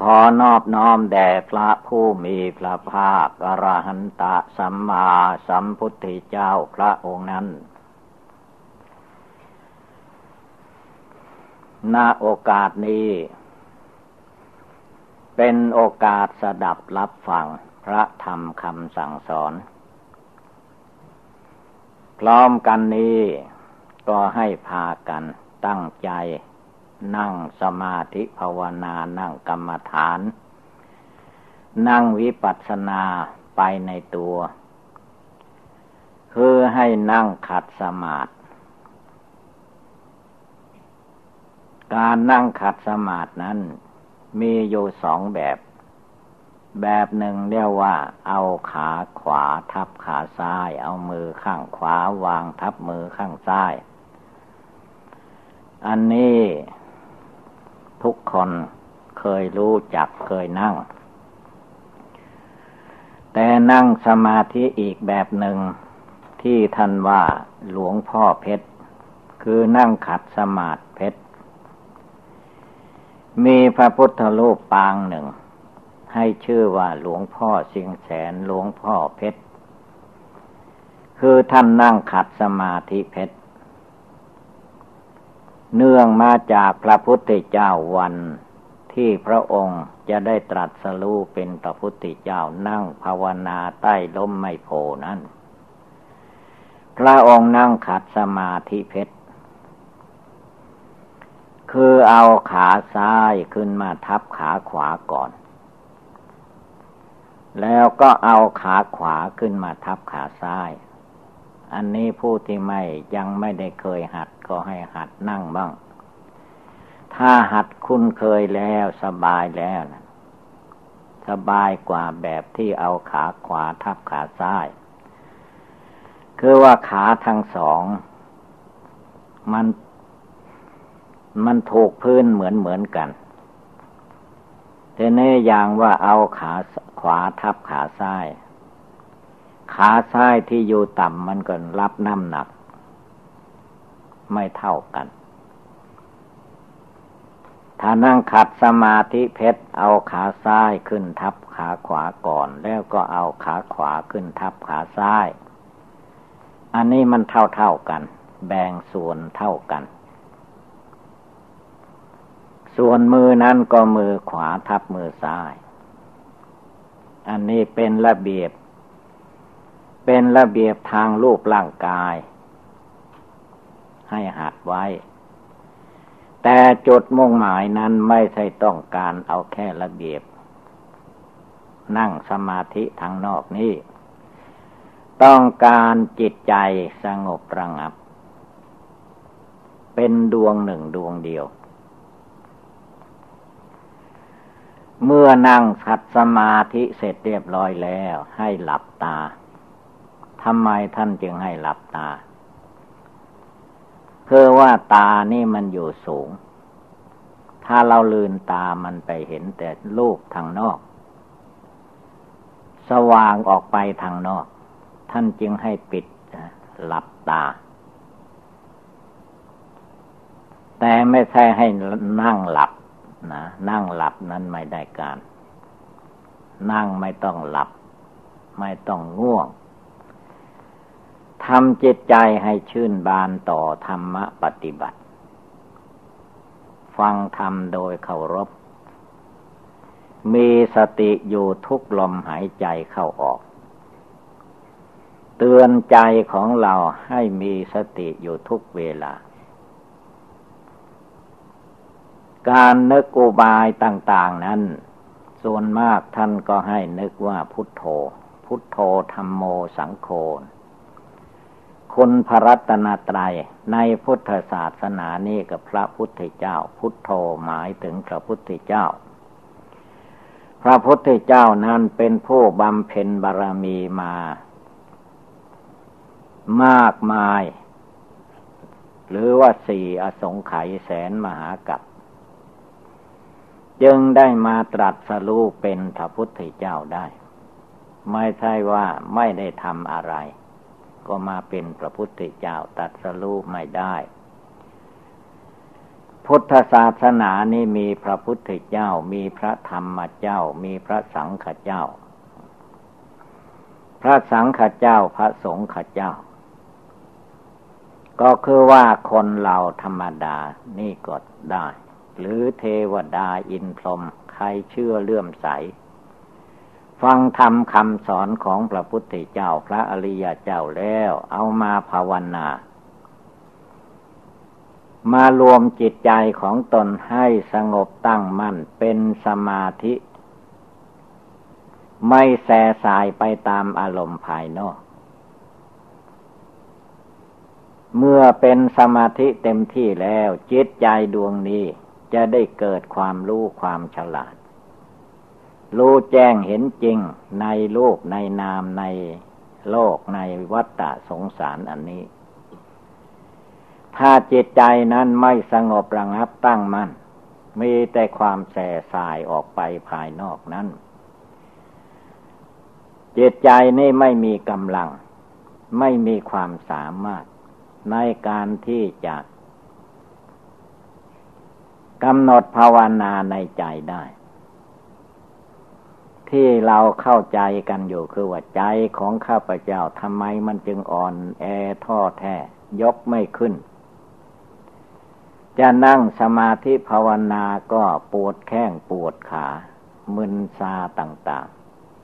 ขอนอบน้อมแด่พระผู้มีพระภาคอรหันตะสัมมาสัมพุทธเจ้าพระองค์นั้น ณ โอกาสนี้ เป็นโอกาสสดับรับฟังพระธรรมคำสั่งสอน พร้อมกันนี้ก็ให้พากันตั้งใจ นั่งสมาธิภาวนา นั่งกรรมฐาน นั่งวิปัสสนาไปในตัว คือให้นั่งขัดสมาธิการนั่งขัดสมาธินั้น มีอยู่สองแบบ แบบหนึ่งเรียกว่า เอาขาขวาทับขาซ้าย เอามือข้างขวาวางทับมือข้างซ้าย อันนี้ ทุกคนเคยรู้จักเคยนั่ง แต่นั่งสมาธิอีกแบบหนึ่งที่ท่านว่าหลวงพ่อเพชร คือนั่งขัดสมาธิเพชร มีพระพุทธรูปปางหนึ่ง ให้ชื่อว่าหลวงพ่อเสียงแสนหลวงพ่อเพชร คือท่านนั่งขัดสมาธิเพชร เนื่องมาจากพระพุทธเจ้าวันที่พระองค์จะได้ตรัสรู้เป็นพระพุทธเจ้านั่งภาวนาใต้ล้มไมโพนั้น พระองค์นั่งขัดสมาธิเพชร คือเอาขาซ้ายขึ้นมาทับขาขวาก่อน แล้วก็เอาขาขวาขึ้นมาทับขาซ้าย อันนี้ผู้ที่ไม่ยังไม่ได้เคยหัดก็ให้หัดนั่งบ้าง ถ้าหัดคุ้นเคยแล้วสบายแล้วนะสบายกว่าแบบที่เอาขาขวาทับขาซ้าย คือว่าขาทั้งสอง มันมันถูกพื้นเหมือนเหมือนกันแต่เน่อย่างว่าเอาขาขวาทับขาซ้าย ขาซ้ายที่อยู่ต่ำมันก็รับน้ำหนัก ไม่เท่ากัน ถ้านั่งขัดสมาธิเพชรเอาขาซ้ายขึ้นทับขาขวาก่อน แล้วก็เอาขาขวาขึ้นทับขาซ้าย อันนี้มันเท่าเท่ากัน แบ่งส่วนเท่ากัน ส่วนมือนั้นก็มือขวาทับมือซ้าย อันนี้เป็นระเบียบ เป็นระเบียบทางรูปร่างกาย ให้หัดไว้ แต่จุดมุ่งหมายนั้นไม่ใช่ต้องการเอาแค่ระเบียบ นั่งสมาธิทางนอกนี้ต้องการจิตใจสงบระงับ เป็นดวงหนึ่งดวงเดียว เมื่อนั่งขัดสมาธิเสร็จเรียบร้อยแล้วให้หลับตา ทำไมท่านจึงให้หลับตาเพื่อว่าตานี่มันอยู่สูง ถ้าเราลืนตามันไปเห็นแต่รูปทางนอก สว่างออกไปทางนอก ท่านจึงให้ปิดหลับตา แต่ไม่ใช่ให้นั่งหลับนะนั่งหลับนั้นไม่ได้การ นั่งไม่ต้องหลับ ไม่ต้องง่วง ทำจิตใจให้ชื่นบานต่อธรรมปฏิบัติ ฟังธรรมโดยเคารพ มีสติอยู่ทุกลมหายใจเข้าออก เตือนใจของเราให้มีสติอยู่ทุกเวลา การนึกอุบายต่าง ๆนั้น ส่วนมากท่านก็ให้นึกว่าพุทโธ พุทโธธรรมโมสังโฆ คุณพระรัตนตรัยในพุทธศาสนานี้กับพระพุทธเจ้า พุทโธหมายถึงพระพุทธเจ้า พระพุทธเจ้านั้นเป็นผู้บำเพ็ญบารมีมา มากมาย หรือว่าสี่อสงไขยแสนมหากัปจึงได้มาตรัสรู้เป็นพระพุทธเจ้าได้ ไม่ใช่ว่าไม่ได้ทำอะไร ก็มาเป็นพระพุทธเจ้าตรัสรู้ไม่ได้ พุทธศาสนานี้มีพระพุทธเจ้า มีพระธรรมเจ้า มีพระสังฆเจ้า พระสังฆเจ้าพระสงฆ์เจ้า ก็คือว่าคนเราธรรมดานี่ก็ได้ หรือเทวดาอินพรหมใครเชื่อเลื่อมใส ฟังธรรมคำสอนของพระพุทธเจ้าพระอริยเจ้าแล้ว เอามาภาวนา มารวมจิตใจของตนให้สงบตั้งมั่นเป็นสมาธิ ไม่แสสายไปตามอารมณ์ภายนอก เมื่อเป็นสมาธิเต็มที่แล้วจิตใจดวงนี้จะได้เกิดความรู้ความฉลาด รู้แจ้งเห็นจริงในโลกในนามในโลกในวัฏฏะสงสารอันนี้ ถ้าจิตใจนั้นไม่สงบระงับตั้งมัน่นมีแต่ความแส่สายออกไปภายนอกนั้น จิตใจนี่ไม่มีกำลัง ไม่มีความสามารถในการที่จะกำหนดภาวนาในใจได้ ที่เราเข้าใจกันอยู่คือว่าใจของข้าพเจ้าทำไมมันจึงอ่อนแอท่อแท้ ยกไม่ขึ้น จะนั่งสมาธิภาวนาก็ปวดแข้งปวดขา มึนซาต่าง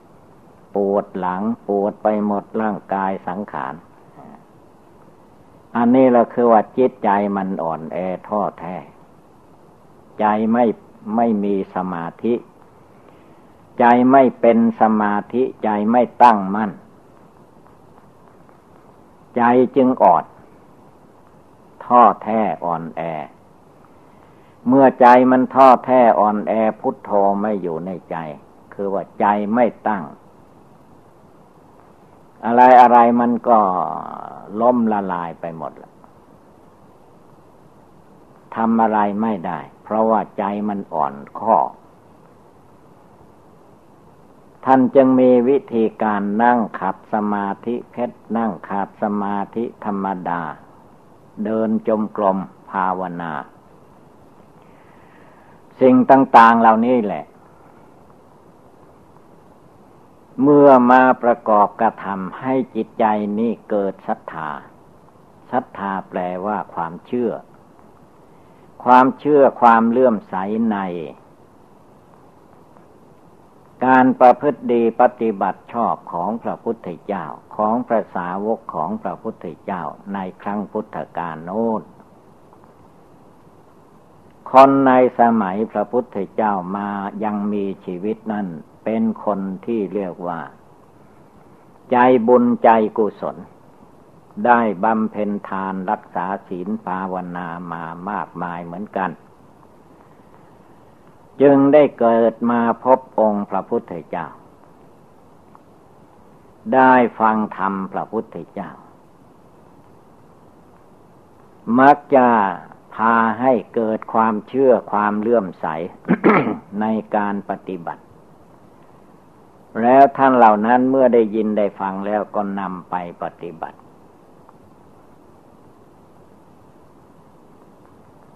ๆ ปวดหลังปวดไปหมดร่างกายสังขาร อันนี้เราคือว่าจิตใจมันอ่อนแอท่อแท้ ใจไม่ไม่มีสมาธิ ใจไม่เป็นสมาธิใจไม่ตั้งมั่น ใจจึงอ่อนท่อแท้อ่อนแอ เมื่อใจมันท่อแท้อ่อนแอพุทโธไม่อยู่ในใจ คือว่าใจไม่ตั้ง อะไรอะไรมันก็ล้มละลายไปหมดละทำอะไรไม่ได้ เพราะว่าใจมันอ่อนข้อ ท่านจึงมีวิธีการนั่งขัดสมาธิเพชรนั่งขัดสมาธิธรรมดา เดินจมกลมภาวนา สิ่งต่าง ๆเหล่านี้แหละ เมื่อมาประกอบกระทำให้จิตใจนี้เกิดศรัทธาศรัทธาแปลว่าความเชื่อ ความเชื่อความเลื่อมใสใน การประพฤติดีปฏิบัติชอบของพระพุทธเจ้าของพระสาวกของพระพุทธเจ้าในครั้งพุทธกาลโน้นคนในสมัยพระพุทธเจ้ามายังมีชีวิตนั้นเป็นคนที่เรียกว่า ใจบุญใจกุศล ได้บำเพ็ญทานรักษาศีลภาวนามามากมายเหมือนกัน จึงได้เกิดมาพบองค์พระพุทธเจ้า ได้ฟังธรรมพระพุทธเจ้า มักจะพาให้เกิดความเชื่อความเลื่อมใสในการปฏิบัติ แล้วท่านเหล่านั้นเมื่อได้ยินได้ฟังแล้วก็นำไปปฏิบัติ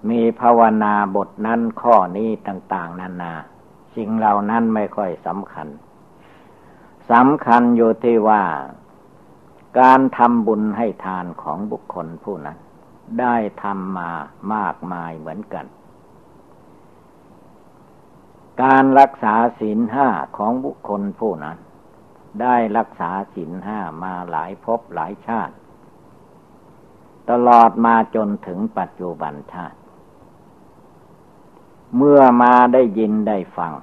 มีภาวนาบทนั้นข้อนี้ต่างๆ นานา สิ่งเหล่านั้นไม่ค่อยสำคัญสำคัญอยู่ที่ว่า การทำบุญให้ทานของบุคคลผู้นั้น ได้ทำมามากมายเหมือนกัน การรักษาศีลห้าของบุคคลผู้นั้น ได้รักษาศีลห้ามาหลายภพหลายชาติ ตลอดมาจนถึงปัจจุบันชาติ เมื่อมาได้ยินได้ฟัง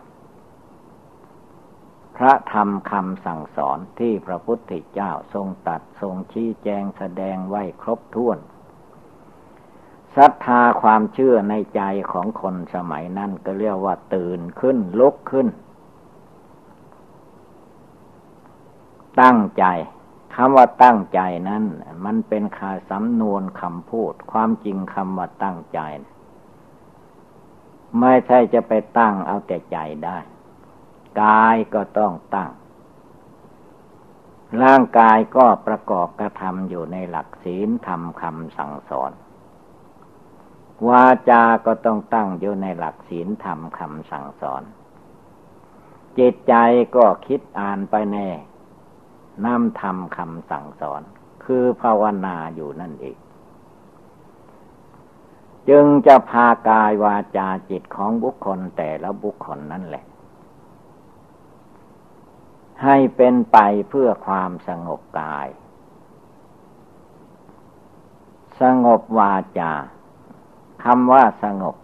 พระธรรมคำสั่งสอนที่พระพุทธเจ้าทรงตัดทรงชี้แจงแสดงไว้ครบถ้วนศรัทธาความเชื่อในใจของคนสมัยนั้นก็เรียกว่าตื่นขึ้นลุกขึ้น ตั้งใจคำว่าตั้งใจนั้น มันเป็นคาสำนวนคำพูด ความจริงคำว่าตั้งใจ ไม่ใช่จะไปตั้งเอาแต่ใจได้ กายก็ต้องตั้ง ร่างกายก็ประกอบกระทำอยู่ในหลักศีลธรรมคำสั่งสอน วาจาก็ต้องตั้งอยู่ในหลักศีลธรรมคำสั่งสอน จิตใจก็คิดอ่านไปแน่น้ำทำคำสั่งสอน คือภาวนาอยู่นั่นเอง จึงจะพากายวาจาจิตของบุคคลแต่ละบุคคลนั่นแหละ ให้เป็นไปเพื่อความสงบกาย สงบวาจาคำว่าสงบ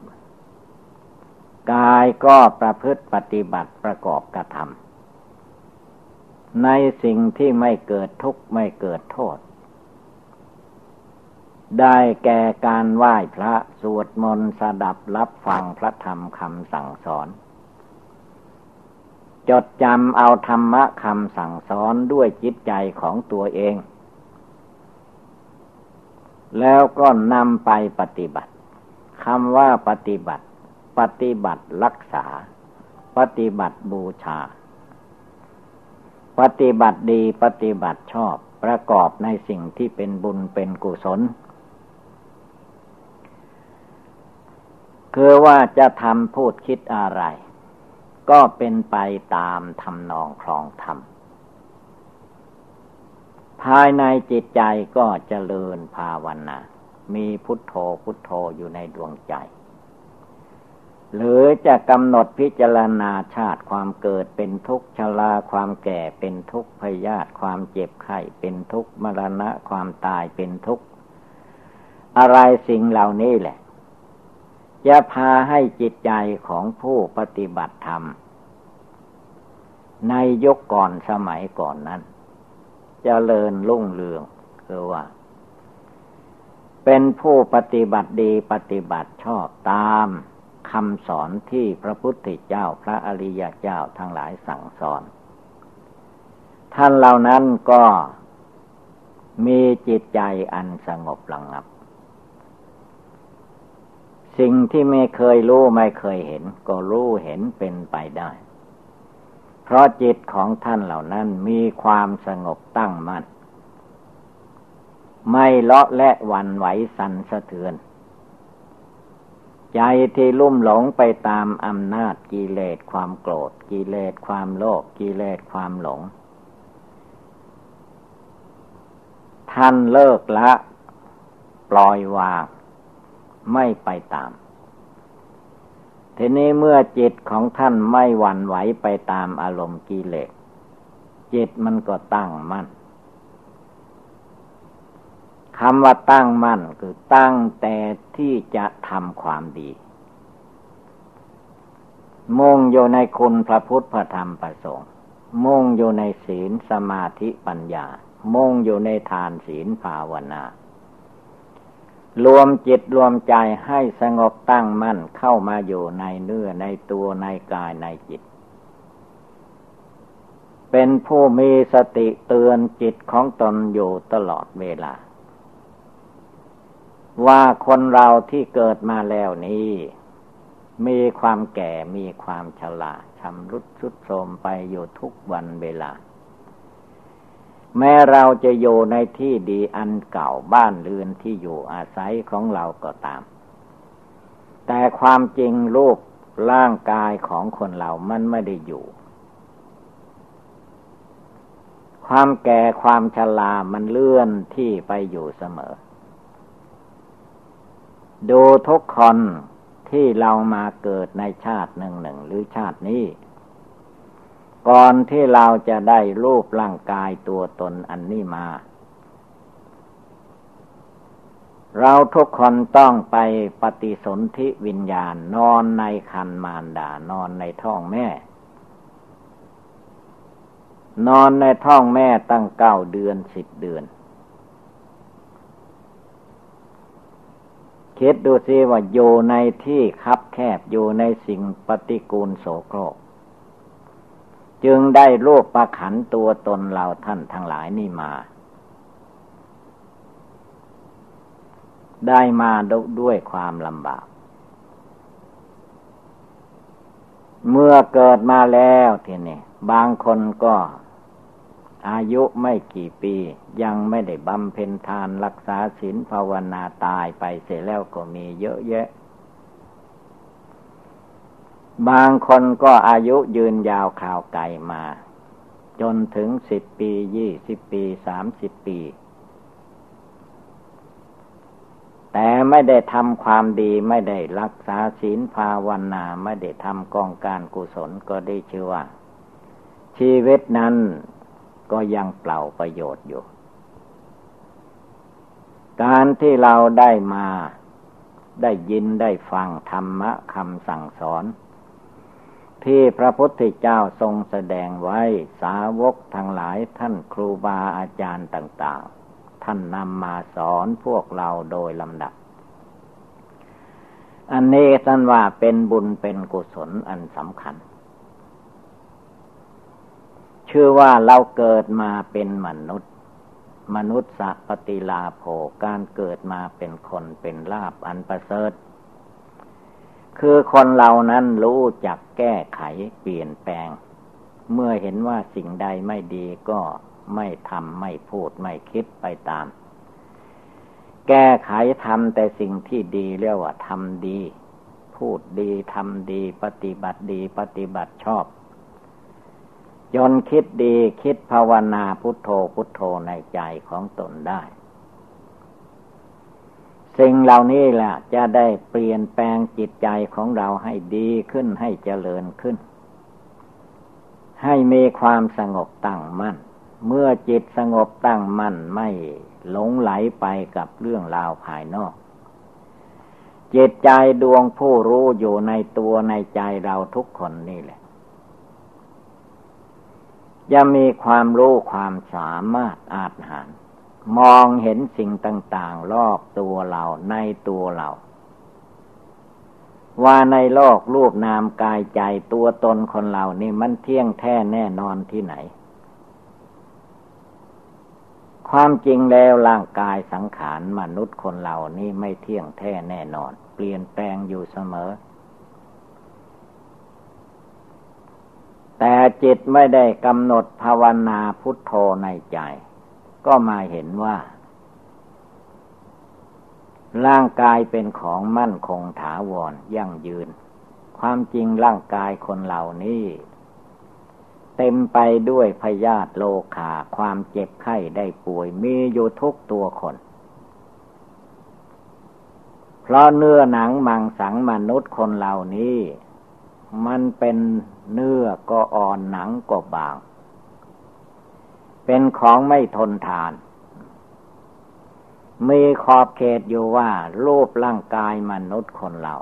กายก็ประพฤติปฏิบัติประกอบกระทำในสิ่งที่ไม่เกิดทุกข์ไม่เกิดโทษ ได้แก่การไหว้พระสวดมนต์สดับรับฟังพระธรรมคำสั่งสอน จดจำเอาธรรมะคำสั่งสอนด้วยจิตใจของตัวเอง แล้วก็นำไปปฏิบัติคำว่าปฏิบัติ ปฏิบัติรักษา ปฏิบัติบูชา ปฏิบัติดีปฏิบัติชอบประกอบในสิ่งที่เป็นบุญเป็นกุศล คือว่าจะทำพูดคิดอะไร ก็เป็นไปตามทำนองครองธรรมภายในจิตใจก็เจริญภาวนา มีพุทโธพุทโธอยู่ในดวงใจ หรือจะกำหนดพิจารณาชาติความเกิดเป็นทุกข์ชราความแก่เป็นทุกข์พยาธิความเจ็บไข้เป็นทุกข์มรณะความตายเป็นทุกข์อะไรสิ่งเหล่านี้แหละ จะพาให้จิตใจของผู้ปฏิบัติธรรม ในยุคก่อนสมัยก่อนนั้นจเจริญรุ่งเรืองคือว่า เป็นผู้ปฏิบัติดีปฏิบัติชอบตามคำสอนที่พระพุทธเจ้าพระอริยเจ้าทั้งหลายสั่งสอน ท่านเหล่านั้นก็มีจิตใจอันสงบระงับ สิ่งที่ไม่เคยรู้ไม่เคยเห็น ก็รู้เห็นเป็นไปได้ เพราะจิตของท่านเหล่านั้นมีความสงบตั้งมัน่น ไม่เลาะและวันไหวสันสะเทือน ใจที่ลุ่มหลงไปตามอำนาจกิเลสความโกรธ กิเลสความโลภกิเลสความหลง ท่านเลิกละ ปล่อยวาง ไม่ไปตาม ทีนี้เมื่อจิตของท่านไม่หวั่นไหวไปตามอารมณ์กิเลสจิตมันก็ตั้งมั่นคำว่าตั้งมั่นคือตั้งแต่ที่จะทำความดี มุ่งอยู่ในคุณพระพุทธพระธรรมพระสงฆ์มุ่งอยู่ในศีลสมาธิปัญญา มุ่งอยู่ในทานศีลภาวนา รวมจิตรวมใจให้สงบตั้งมั่นเข้ามาอยู่ในเนื้อในตัวในกายในจิต เป็นผู้มีสติเตือนจิตของตนอยู่ตลอดเวลา ว่าคนเราที่เกิดมาแล้วนี้ มีความแก่มีความชราชำรุดชุดโทรมไปอยู่ทุกวันเวลา แม้เราจะอยู่ในที่ดีอันเก่าบ้านเรือนที่อยู่อาศัยของเราก็ตาม แต่ความจริงรูปร่างกายของคนเรามันไม่ได้อยู่ ความแก่ความชรามันเลื่อนที่ไปอยู่เสมอ ดูทุกคนที่เรามาเกิดในชาติหนึ่งหนึ่งหรือชาตินี้ ก่อนที่เราจะได้รูปร่างกายตัวตนอันนี้มา เราทุกคนต้องไปปฏิสนธิวิญญาณนอนในคันมารดานอนในท้องแม่ นอนในท้องแม่ตั้งเก้าเดือนสิบเดือน คิดดูสิว่าอยู่ในที่คับแคบอยู่ในสิ่งปฏิกูลโสโครก จึงได้รูปประขันตัวตนเราท่านทั้งหลายนี่มา ได้มาด้วยความลำบาก เมื่อเกิดมาแล้วทีนี้บางคนก็อายุไม่กี่ปียังไม่ได้บำเพ็ญทานรักษาศีลภาวนาตายไปเสียแล้วก็มีเยอะแยะ บางคนก็อายุยืนยาวข่าวไกลมา จนถึงสิบปียี่สิบปีสามสิบปี แต่ไม่ได้ทำความดีไม่ได้รักษาศีลภาวนาไม่ได้ทำกองการกุศลก็ได้ชื่อว่า ชีวิตนั้นก็ยังเปล่าประโยชน์อยู่ การที่เราได้มาได้ยินได้ฟังธรรมะคำสั่งสอน ที่พระพุทธเจ้าทรงแสดงไว้สาวกทั้งหลายท่านครูบาอาจารย์ต่าง ๆ ท่านนำมาสอนพวกเราโดยลำดับ อันนี้ท่านว่าเป็นบุญเป็นกุศลอันสำคัญ ชื่อว่าเราเกิดมาเป็นมนุษย์ มนุษย์สัปติลาโภการเกิดมาเป็นคนเป็นลาบอันประเสริฐ คือคนเรานั้นรู้จักแก้ไขเปลี่ยนแปลง เมื่อเห็นว่าสิ่งใดไม่ดีก็ไม่ทำไม่พูดไม่คิดไปตาม แก้ไขทำแต่สิ่งที่ดีเรียกว่าทำดี พูดดีทำดีปฏิบัติดีปฏิบัติชอบจนคิดดีคิดภาวนาพุทโธพุทโธในใจของตนได้ สิ่งเหล่านี้แหละจะได้เปลี่ยนแปลงจิตใจของเราให้ดีขึ้นให้เจริญขึ้น ให้มีความสงบตั้งมั่น เมื่อจิตสงบตั้งมั่นไม่หลงไหลไปกับเรื่องราวภายนอกจิตใจดวงผู้รู้อยู่ในตัวในใจเราทุกคนนี่แหละจะมีความรู้ความสามารถอาจหาร มองเห็นสิ่งต่างๆรอบตัวเราในตัวเรา ว่าในโลกรูปนามกายใจตัวตนคนเรานี่มันเที่ยงแท้แน่นอนที่ไหน ความจริงแล้วร่างกายสังขารมนุษย์คนเรานี่ไม่เที่ยงแท้แน่นอน เปลี่ยนแปลงอยู่เสมอ แต่จิตไม่ได้กำหนดภาวนาพุทโธในใจ ก็มาเห็นว่า ร่างกายเป็นของมั่นคงถาวรยั่งยืน ความจริงร่างกายคนเหล่านี้เต็มไปด้วยพยาธิโลคาความเจ็บไข้ได้ป่วยมีอยู่ทุกตัวคน เพราะเนื้อหนังมังสังมนุษย์คนเหล่านี้ มันเป็นเนื้อก็อ่อนหนังก็บาง เป็นของไม่ทนทาน มีขอบเขตอยู่ว่า รูปร่างกายมนุษย์คนเรา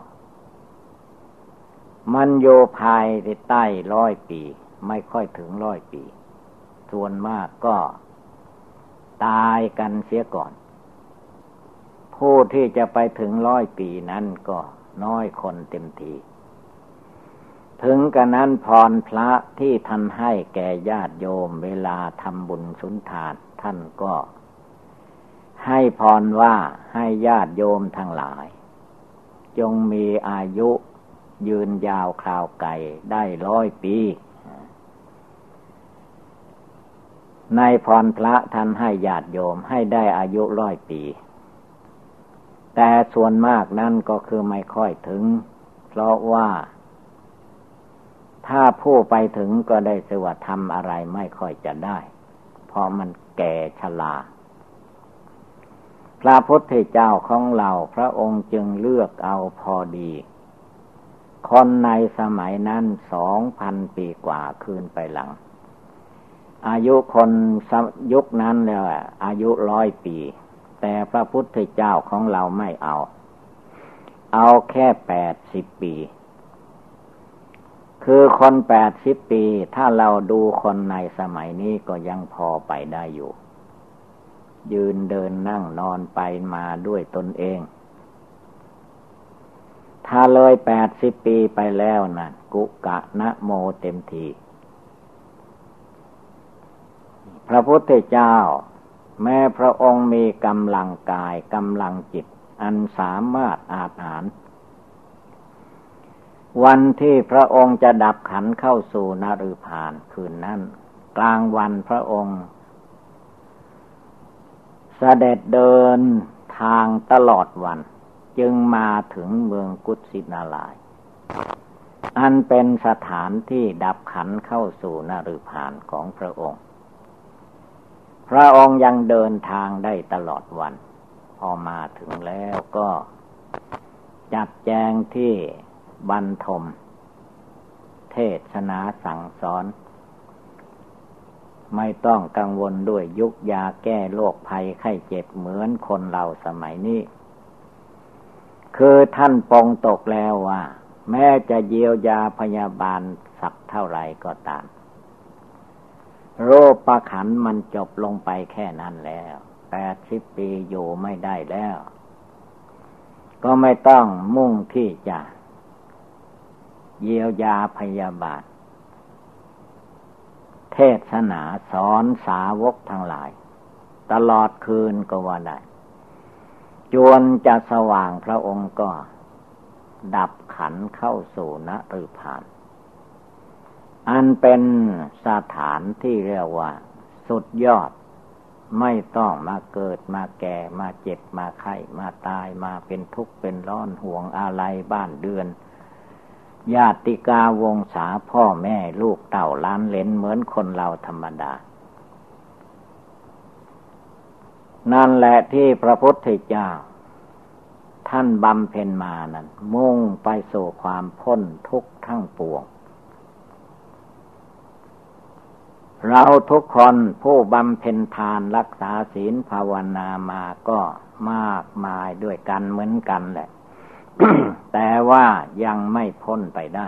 มันโยภายใต้ร้อยปี ไม่ค่อยถึงร้อยปี ส่วนมากก็ ตายกันเสียก่อน ผู้ที่จะไปถึงร้อยปีนั้นก็น้อยคนเต็มที ถึงกันนั้นพรพระที่ท่านให้แก่ญาติโยมเวลาทำบุญสุนทานท่านก็ ให้พรว่าให้ญาติโยมทั้งหลาย จงมีอายุยืนยาวคราวไก่ได้ร้อยปี ในพรพระท่านให้ญาติโยมให้ได้อายุร้อยปี แต่ส่วนมากนั่นก็คือไม่ค่อยถึง เพราะว่า ถ้าผู้ไปถึงก็ได้สวัสทำอะไรไม่ค่อยจะได้ เพราะมันแก่ชราพระพุทธเจ้าของเราพระองค์จึงเลือกเอาพอดี คนในสมัยนั้นสองพันปีกว่าคืนไปหลัง อายุคนยุคนั้นแล้วอายุร้อยปี แต่พระพุทธเจ้าของเราไม่เอา เอาแค่แปดสิบปี คือคนแปดสิบปี ถ้าเราดูคนในสมัยนี้ก็ยังพอไปได้อยู่ ยืนเดินนั่งนอนไปมาด้วยตนเอง ถ้าเลยแปดสิบปีไปแล้วนะกุกะนะโมเต็มที พระพุทธเจ้า แม้พระองค์มีกำลังกายกำลังจิต อันสามารถอาหาร วันที่พระองค์จะดับขันเข้าสู่นรุพานคืนนั้น กลางวันพระองค์ เสด็จเดินทางตลอดวัน จึงมาถึงเมืองกุสินาลาย อันเป็นสถานที่ดับขันเข้าสู่นรุพานของพระองค์ พระองค์ยังเดินทางได้ตลอดวัน พอมาถึงแล้วก็จัดแจงที่ บรรทม เทศนาสั่งสอน ไม่ต้องกังวลด้วยยุกยาแก้โรคภัยไข้เจ็บเหมือนคนเราสมัยนี้ คือท่านปองตกแล้วว่า แม้จะเยียวยาพยาบาลสักเท่าไรก็ตาม โรคประขันมันจบลงไปแค่นั้นแล้วแปดสิบปีอยู่ไม่ได้แล้ว ก็ไม่ต้องมุ่งที่จะ เยียวยาพยาบาลเทศนาสอนสาวกทั้งหลาย ตลอดคืนก็ว่าได้ จวนจะสว่างพระองค์ก็ ดับขันเข้าสู่นฤพาน อันเป็นสถานที่เรียกว่า สุดยอดไม่ต้องมาเกิดมาแก่มาเจ็บมาไข้มาตายมาเป็นทุกข์เป็นร้อนห่วงอะไรบ้านเดือน ญาติกาวงศาพ่อแม่ลูกเต่าล้านเลนเหมือนคนเราธรรมดา นั่นแหละที่พระพุทธเจ้า ท่านบำเพ็ญมานั้น มุ่งไปสู่ความพ้นทุกข์ทั้งปวง เราทุกคนผู้บำเพ็ญทานรักษาศีลภาวนามาก็มากมายด้วยกันเหมือนกันแหละ แต่ว่ายังไม่พ้นไปได้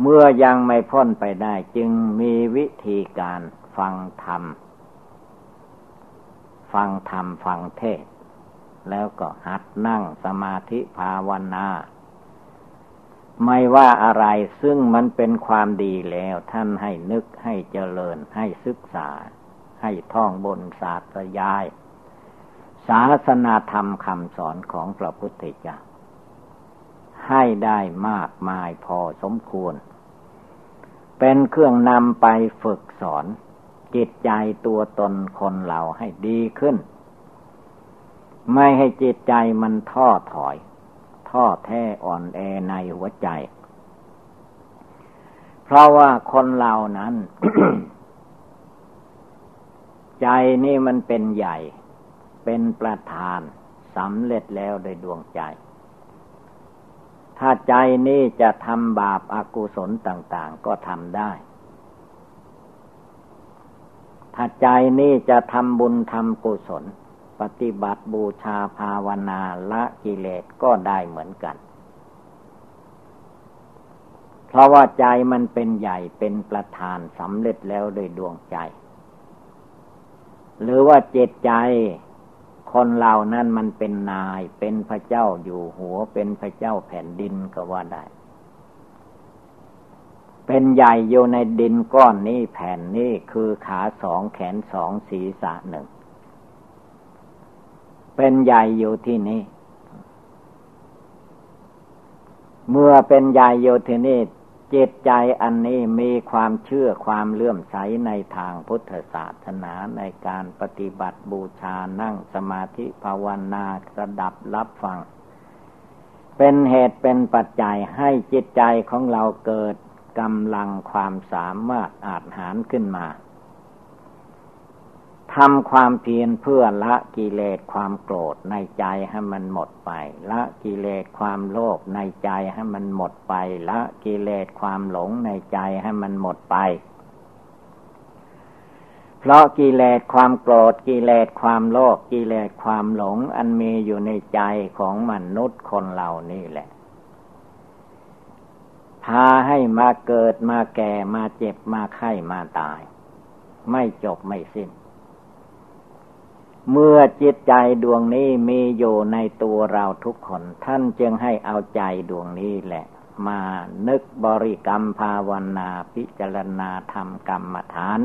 เมื่อยังไม่พ้นไปได้ จึงมีวิธีการฟังธรรม ฟังธรรมฟังเทศ แล้วก็หัดนั่งสมาธิภาวนาไม่ว่าอะไรซึ่งมันเป็นความดีแล้ว ท่านให้นึกให้เจริญให้ศึกษา ให้ท่องบนศาสตร์ยาย ศาสนาธรรมคำสอนของพระพุทธเจ้าให้ได้มากมายพอสมควร เป็นเครื่องนำไปฝึกสอน จิตใจตัวตนคนเราให้ดีขึ้น ไม่ให้จิตใจมันท้อถอย ท้อแท้อ่อนแอในหัวใจ เพราะว่าคนเรานั้น ใจนี่มันเป็นใหญ่ เป็นประธานสำเร็จแล้วโดยดวงใจ ถ้าใจนี่จะทำบาปอากุศลต่าง ๆ ก็ทำได้ ถ้าใจนี่จะทำบุญทำกุศล ปฏิบัติบูชาภาวนาละกิเลสก็ได้เหมือนกัน เพราะว่าใจมันเป็นใหญ่เป็นประธานสำเร็จแล้วโดยดวงใจ หรือว่าเจตใจ คนเหล่านั้นมันเป็นนายเป็นพระเจ้าอยู่หัวเป็นพระเจ้าแผ่นดินก็ว่าได้ เป็นใหญ่อยู่ในดินก้อนนี้แผ่นนี้คือขาสองแขนสองศีรษะหนึ่ง เป็นใหญ่อยู่ที่นี่ เมื่อเป็นใหญ่อยู่ที่นี่ จิตใจอันนี้มีความเชื่อความเลื่อมใสในทางพุทธศาสนาในการปฏิบัติบูชานั่งสมาธิภาวนาระดับรับฟัง เป็นเหตุเป็นปัจจัยให้จิตใจของเราเกิดกำลังความสามารถอาจหารขึ้นมา ทำความเพียรเพื่อละกิเลสความโกรธในใจให้มันหมดไป ละกิเลสความโลภในใจให้มันหมดไป ละกิเลสความหลงในใจให้มันหมดไป เพราะกิเลสความโกรธกิเลสความโลภกิเลสความหลง อันมีอยู่ในใจของมนุษย์คนเหล่านี้แหละพาให้มาเกิดมาแก่มาเจ็บมาไข้มาตาย ไม่จบไม่สิ้น เมื่อจิตใจดวงนี้มีอยู่ในตัวเราทุกคน ท่านจึงให้เอาใจดวงนี้แหละ มานึกบริกรรมภาวนาพิจารณาธรรมกรรมฐาน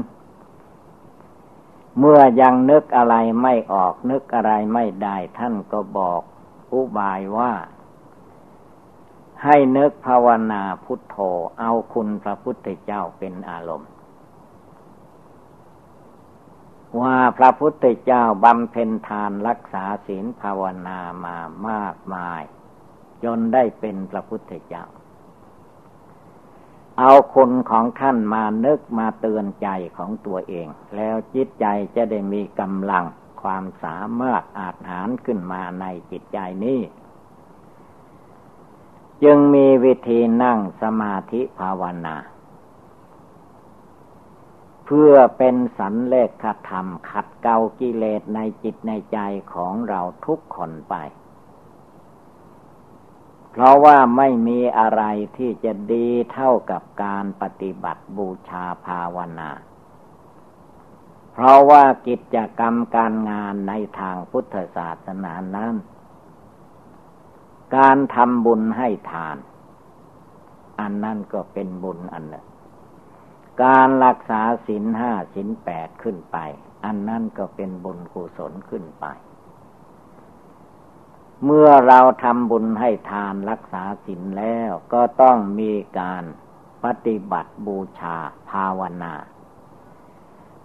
เมื่อยังนึกอะไรไม่ออกนึกอะไรไม่ได้ ท่านก็บอกอุบายว่า ให้นึกภาวนาพุทโธเอาคุณพระพุทธเจ้าเป็นอารมณ์ ว่าพระพุทธเจ้าบำเพ็ญทานรักษาศีลภาวนามามากมาย จนได้เป็นพระพุทธเจ้า เอาคุณของท่านมานึกมาเตือนใจของตัวเอง แล้วจิตใจจะได้มีกำลังความสามารถอาจหารขึ้นมาในจิตใจนี้ จึงมีวิธีนั่งสมาธิภาวนา เพื่อเป็นสันเลขธรรม ขัดเกากิเลสในจิตในใจของเราทุกคนไป เพราะว่าไม่มีอะไรที่จะดีเท่ากับการปฏิบัติบูชาภาวนา เพราะว่ากิจกรรมการงานในทางพุทธศาสนานั้น การทำบุญให้ทาน อันนั้นก็เป็นบุญอันหนึ่ง การรักษาศีลห้าศีลแปดขึ้นไป อันนั้นก็เป็นบุญกุศลขึ้นไป เมื่อเราทำบุญให้ทานรักษาศีลแล้วก็ต้องมีการปฏิบัติบูชาภาวนา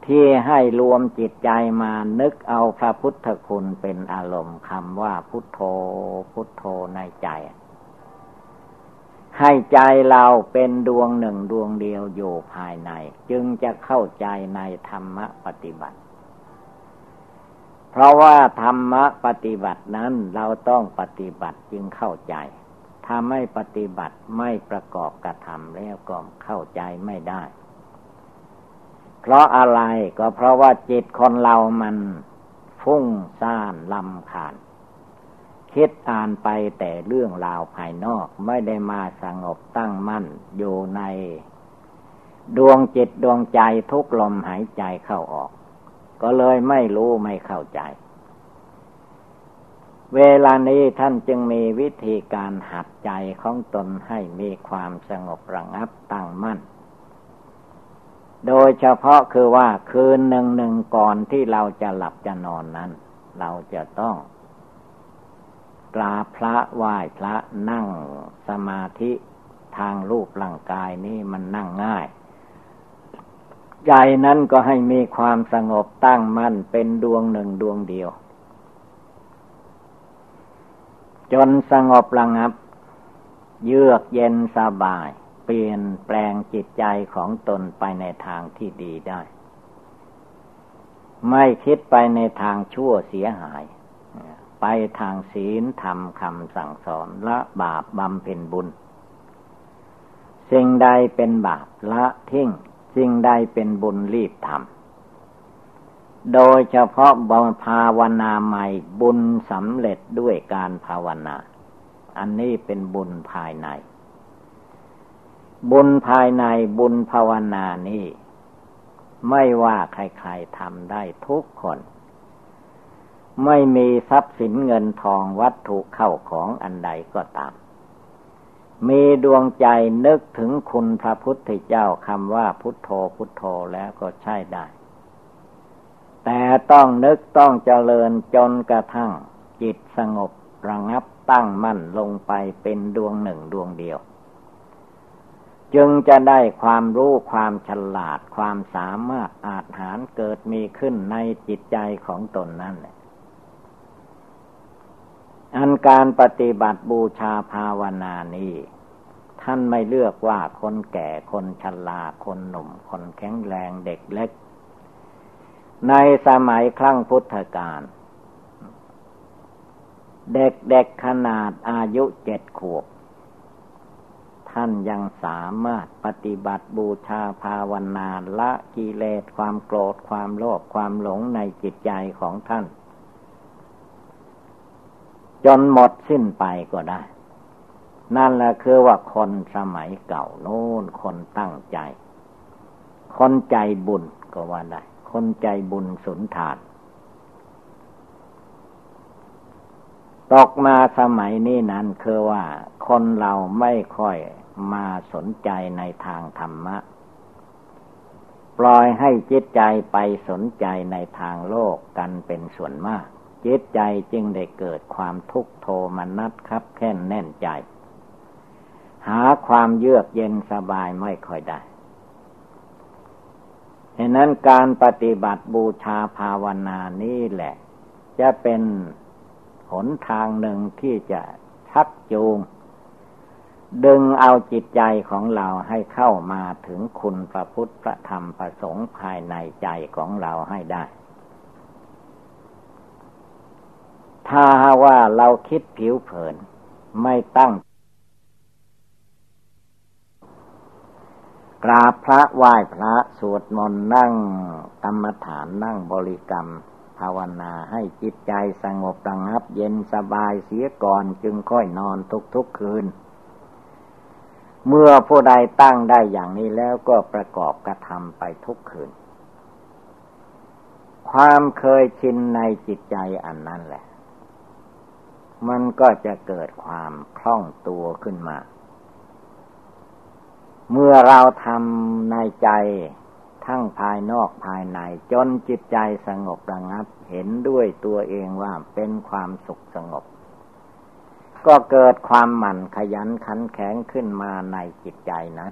ที่ให้รวมจิตใจมานึกเอาพระพุทธคุณเป็นอารมณ์คำว่าพุทโธพุทโธในใจ ให้ใจเราเป็นดวงหนึ่งดวงเดียวอยู่ภายใน จึงจะเข้าใจในธรรมปฏิบัติ เพราะว่าธรรมปฏิบัตินั้นเราต้องปฏิบัติจึงเข้าใจ ถ้าไม่ปฏิบัติไม่ประกอบกระทำแล้วก็เข้าใจไม่ได้ เพราะอะไรก็เพราะว่าจิตคนเรามันฟุ้งซ่านลำคาญ คิดอ่านไปแต่เรื่องราวภายนอกไม่ได้มาสงบตั้งมั่นอยู่ใน ดวงจิตดวงใจทุกลมหายใจเข้าออก ก็เลยไม่รู้ไม่เข้าใจ เวลานี้ท่านจึงมีวิธีการหัดใจของตนให้มีความสงบระงับตั้งมั่น โดยเฉพาะคือว่าคืนหนึ่งหนึ่งก่อนที่เราจะหลับจะนอนนั้น เราจะต้อง กราบพระไหว้พระนั่งสมาธิทางรูปร่างกายนี่มันนั่งง่าย ใจนั้นก็ให้มีความสงบตั้งมั่นเป็นดวงหนึ่งดวงเดียว จนสงบระงับ เยือกเย็นสบาย เปลี่ยนแปลงจิตใจของตนไปในทางที่ดีได้ ไม่คิดไปในทางชั่วเสียหาย ไปทางศีลธรรมคำสั่งสอนละบาปบำเพ็ญบุญ สิ่งใดเป็นบาปละทิ้ง สิ่งใดเป็นบุญรีบทำโดยเฉพาะบภาวนาใหม่บุญสำเร็จด้วยการภาวนา อันนี้เป็นบุญภายใน บุญภายในบุญภาวนานี้ ไม่ว่าใครๆทำได้ทุกคน ไม่มีทรัพย์สินเงินทองวัตถุเข้าของอันใดก็ตาม มีดวงใจนึกถึงคุณพระพุทธเจ้าคำว่าพุทโธพุทโธแล้วก็ใช่ได้ แต่ต้องนึกต้องเจริญจนกระทั่ง จิตสงบระงับตั้งมั่นลงไปเป็นดวงหนึ่งดวงเดียว จึงจะได้ความรู้ความฉลาดความสามารถอาจหารเกิดมีขึ้นในจิตใจของตนนั่นแหละ อันการปฏิบัติบูชาภาวนานี้ ท่านไม่เลือกว่าคนแก่คนชราคนหนุ่ม คนแข็งแรงเด็กเล็ก ในสมัยครั้งพุทธกาลเด็กๆขนาดอายุเจ็ดขวบ ท่านยังสามารถปฏิบัติบูชาภาวนาละกิเลสความโกรธความโลภความหลงในจิตใจของท่าน จนหมดสิ้นไปก็ได้ นั่นแหละคือว่าคนสมัยเก่าโน้นคนตั้งใจ คนใจบุญก็ว่าได้ คนใจบุญสุนทาน ตกมาสมัยนี้นั้นคือว่า คนเราไม่ค่อยมาสนใจในทางธรรมะ ปล่อยให้จิตใจไปสนใจในทางโลกกันเป็นส่วนมาก จิตใจจึงได้เกิดความทุกโทมนัสครับแค่นแน่นใจ หาความเยือกเย็นสบายไม่ค่อยได้ฉะนั้นการปฏิบัติบูชาภาวนานี่แหละ จะเป็นหนทางหนึ่งที่จะชักจูง ดึงเอาจิตใจของเราให้เข้ามาถึงคุณพระพุทธพระธรรมพระสงฆ์ภายในใจของเราให้ได้ ถ้าว่าเราคิดผิวเผิน ไม่ตั้ง กราบพระไหว้พระสวดมนต์นั่งกรรมฐานนั่งบริกรรม ภาวนาให้จิตใจสงบระงับ เย็นสบายเสียก่อนจึงค่อยนอนทุกๆคืน เมื่อผู้ใดตั้งได้อย่างนี้แล้วก็ประกอบกระทำไปทุกคืน ความเคยชินในจิตใจอันนั้นแหละ มันก็จะเกิดความคล่องตัวขึ้นมา เมื่อเราทำในใจทั้งภายนอกภายในจนจิตใจสงบระงับ เห็นด้วยตัวเองว่าเป็นความสุขสงบ ก็เกิดความหมั่นขยันขันแข็งขึ้นมาในจิตใจนะ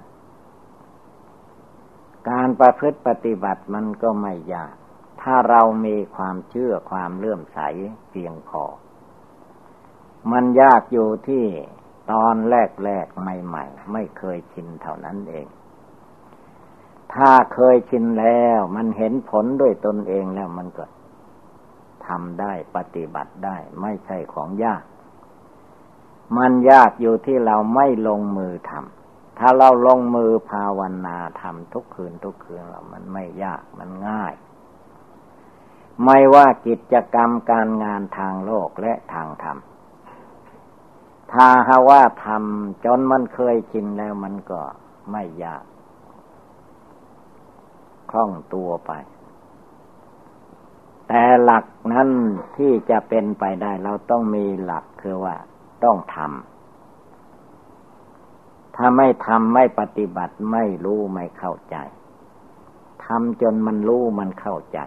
การประพฤติปฏิบัติมันก็ไม่ยาก ถ้าเรามีความเชื่อความเลื่อมใสเพียงพอ มันยากอยู่ที่ตอนแรกแรกใหม่ ๆ ไม่เคยชินเท่านั้นเอง ถ้าเคยชินแล้ว มันเห็นผลด้วยตนเองแล้วมันก็ทำได้ปฏิบัติได้ ไม่ใช่ของยาก มันยากอยู่ที่เราไม่ลงมือทำถ้าเราลงมือภาวนาทำทุกคืนทุกคืนแล้วมันไม่ยากมันง่าย ไม่ว่ากิจกรรมการงานทางโลกและทางธรรม ถ้าหาว่าทำจนมันเคยชินแล้วมันก็ไม่ยากคล่องตัวไป แต่หลักนั้นที่จะเป็นไปได้เราต้องมีหลักคือว่าต้องทำถ้าไม่ทำไม่ปฏิบัติไม่รู้ไม่เข้าใจทำจนมันรู้มันเข้าใจ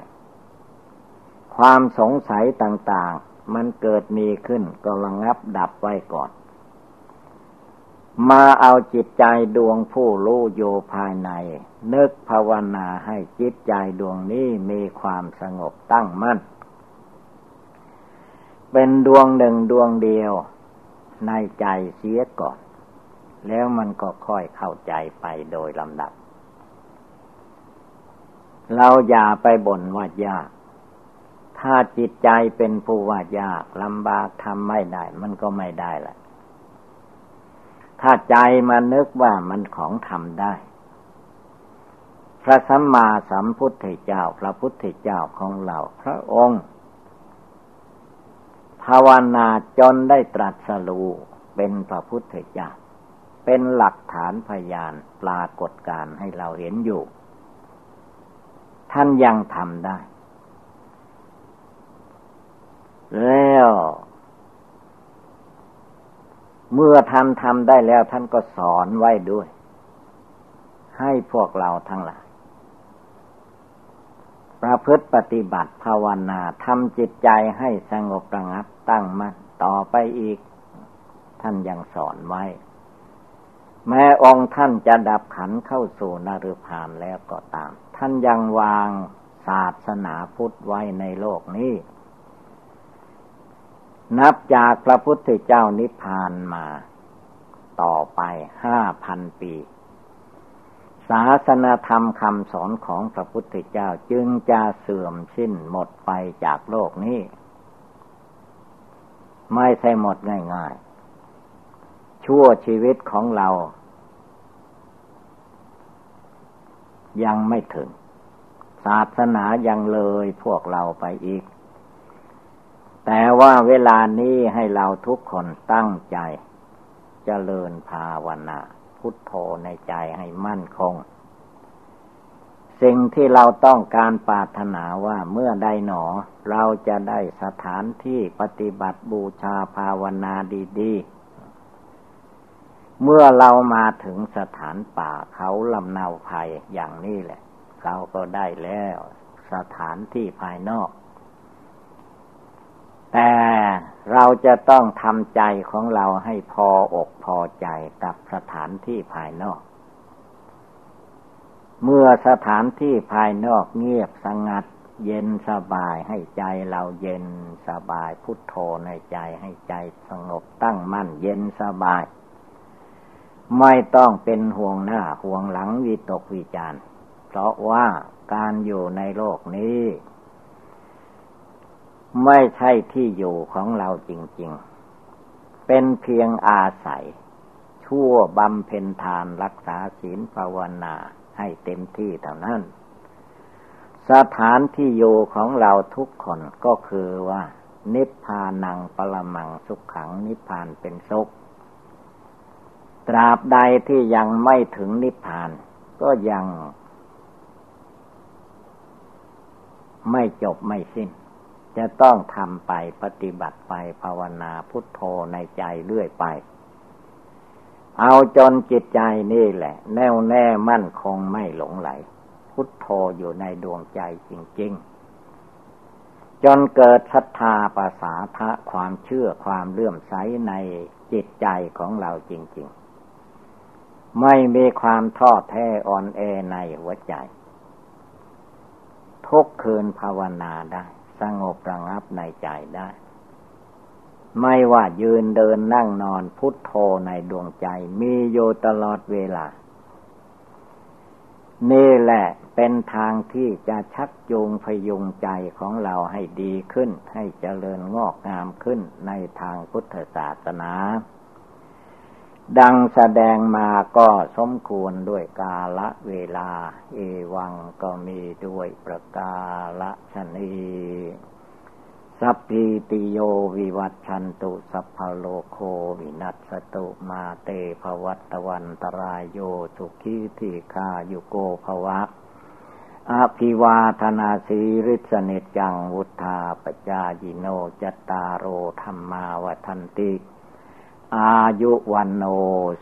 ความสงสัยต่าง ๆ มันเกิดมีขึ้นก็ระงับดับไว้ก่อน มาเอาจิตใจดวงผู้รู้โยภายใน นึกภาวนาให้จิตใจดวงนี้มีความสงบตั้งมั่น เป็นดวงหนึ่งดวงเดียวในใจเสียก่อน แล้วมันก็ค่อยเข้าใจไปโดยลำดับ เราอย่าไปบ่นว่ายาก ถ้าจิตใจเป็นผู้ว่ายากลำบากทำไม่ได้ มันก็ไม่ได้แหละถ้าใจมานึกว่ามันของทำได้ พระสัมมาสัมพุทธเจ้า พระพุทธเจ้าของเราพระองค์ ภาวนาจนได้ตรัสรู้เป็นพระพุทธเจ้า เป็นหลักฐานพยานปรากฏการให้เราเห็นอยู่ ท่านยังทำได้ แล้ว เมื่อท่านทำได้แล้วท่านก็สอนไว้ด้วย ให้พวกเราทั้งหลายประพฤติปฏิบัติภาวนาทำจิตใจให้สงบระงับตั้งมั่นต่อไปอีก ท่านยังสอนไว้ แม้องค์ท่านจะดับขันเข้าสู่นรพานแล้วก็ตาม ท่านยังวางศาสนาพุทธไว้ในโลกนี้ นับจากพระพุทธเจ้านิพพานมา ต่อไปห้าพันปี ศาสนาธรรมคำสอนของพระพุทธเจ้าจึงจะเสื่อมสิ้นหมดไปจากโลกนี้ ไม่ใช่หมดง่ายๆ ชั่วชีวิตของเรา ยังไม่ถึง ศาสนายังเลยพวกเราไปอีก แต่ว่าเวลานี้ให้เราทุกคนตั้งใจจเจริญภาวนา พุทโธในใจให้มั่นคง สิ่งที่เราต้องการปรารถนาว่าเมื่อใดหนอ เราจะได้สถานที่ปฏิบัติบูชาภาวนาดีๆ เมื่อเรามาถึงสถานป่าเขาลำเนาภัยอย่างนี้แหละ เราก็ได้แล้ว สถานที่ภายนอก แต่เราจะต้องทำใจของเราให้พออกพอใจกับสถานที่ภายนอก เมื่อสถานที่ภายนอกเงียบสงัด เย็นสบายให้ใจเราเย็นสบายพุทโธในใจให้ใจสงบตั้งมั่นเย็นสบาย ไม่ต้องเป็นห่วงหน้าห่วงหลังวิตกวิจารเพราะว่าการอยู่ในโลกนี้ ไม่ใช่ที่อยู่ของเราจริง ๆ เป็นเพียงอาศัย ชั่วบำเพ็ญทานรักษาศีลภาวนาให้เต็มที่เท่านั้น สถานที่อยู่ของเราทุกคนก็คือว่า นิพพานังปรมังสุขขังนิพพานเป็นสุข ตราบใดที่ยังไม่ถึงนิพพาน ก็ยัง ไม่จบไม่สิ้น จะต้องทำไปปฏิบัติไปภาวนาพุทโธในใจเรื่อยไป เอาจนจิตใจนี่แหละ แน่วแน่มั่นคงไม่หลงไหล พุทโธอยู่ในดวงใจจริง ๆ จนเกิดศรัทธาภาษาทะความเชื่อความเลื่อมใสในจิตใจของเราจริง ๆ ไม่มีความท้อแท้อ่อนแอในหัวใจ ทุกคืนภาวนาได้ สงบระงับในใจได้ ไม่ว่ายืนเดินนั่งนอนพุทโธในดวงใจ มีอยู่ตลอดเวลา นี่แหละเป็นทางที่จะชักจูงพยุงใจของเราให้ดีขึ้น ให้เจริญงอกงามขึ้นในทางพุทธศาสนา ดังแสดงมาก็สมควรด้วยกาละเวลา เอวังก็มีด้วยประกาละชนีสัพพิติโยวิวัตชันตุสัพพโลโควินัสตุมาเตภวัตวันตรายโยสุขีทีคาโยโกภวะอภิวาธนาสีริสเนจังวุธาปจายิโนจตารโอธรรมาวทันติ อายุวันโน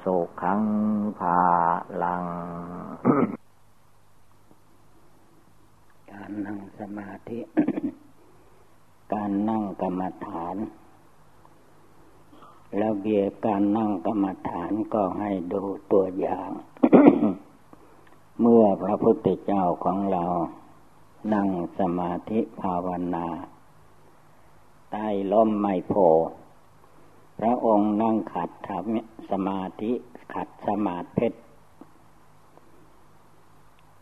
สุขังภาลัง การนั่งสมาธิ การนั่งกรรมฐาน แล้วเบียการนั่งกรรมฐานก็ให้ดูตัวอย่าง เมื่อพระพุทธเจ้าของเรา นั่งสมาธิภาวนา ใต้ล้มไมโพ พระองค์นั่งขัดทำสมาธิขัดสมาธิเพชร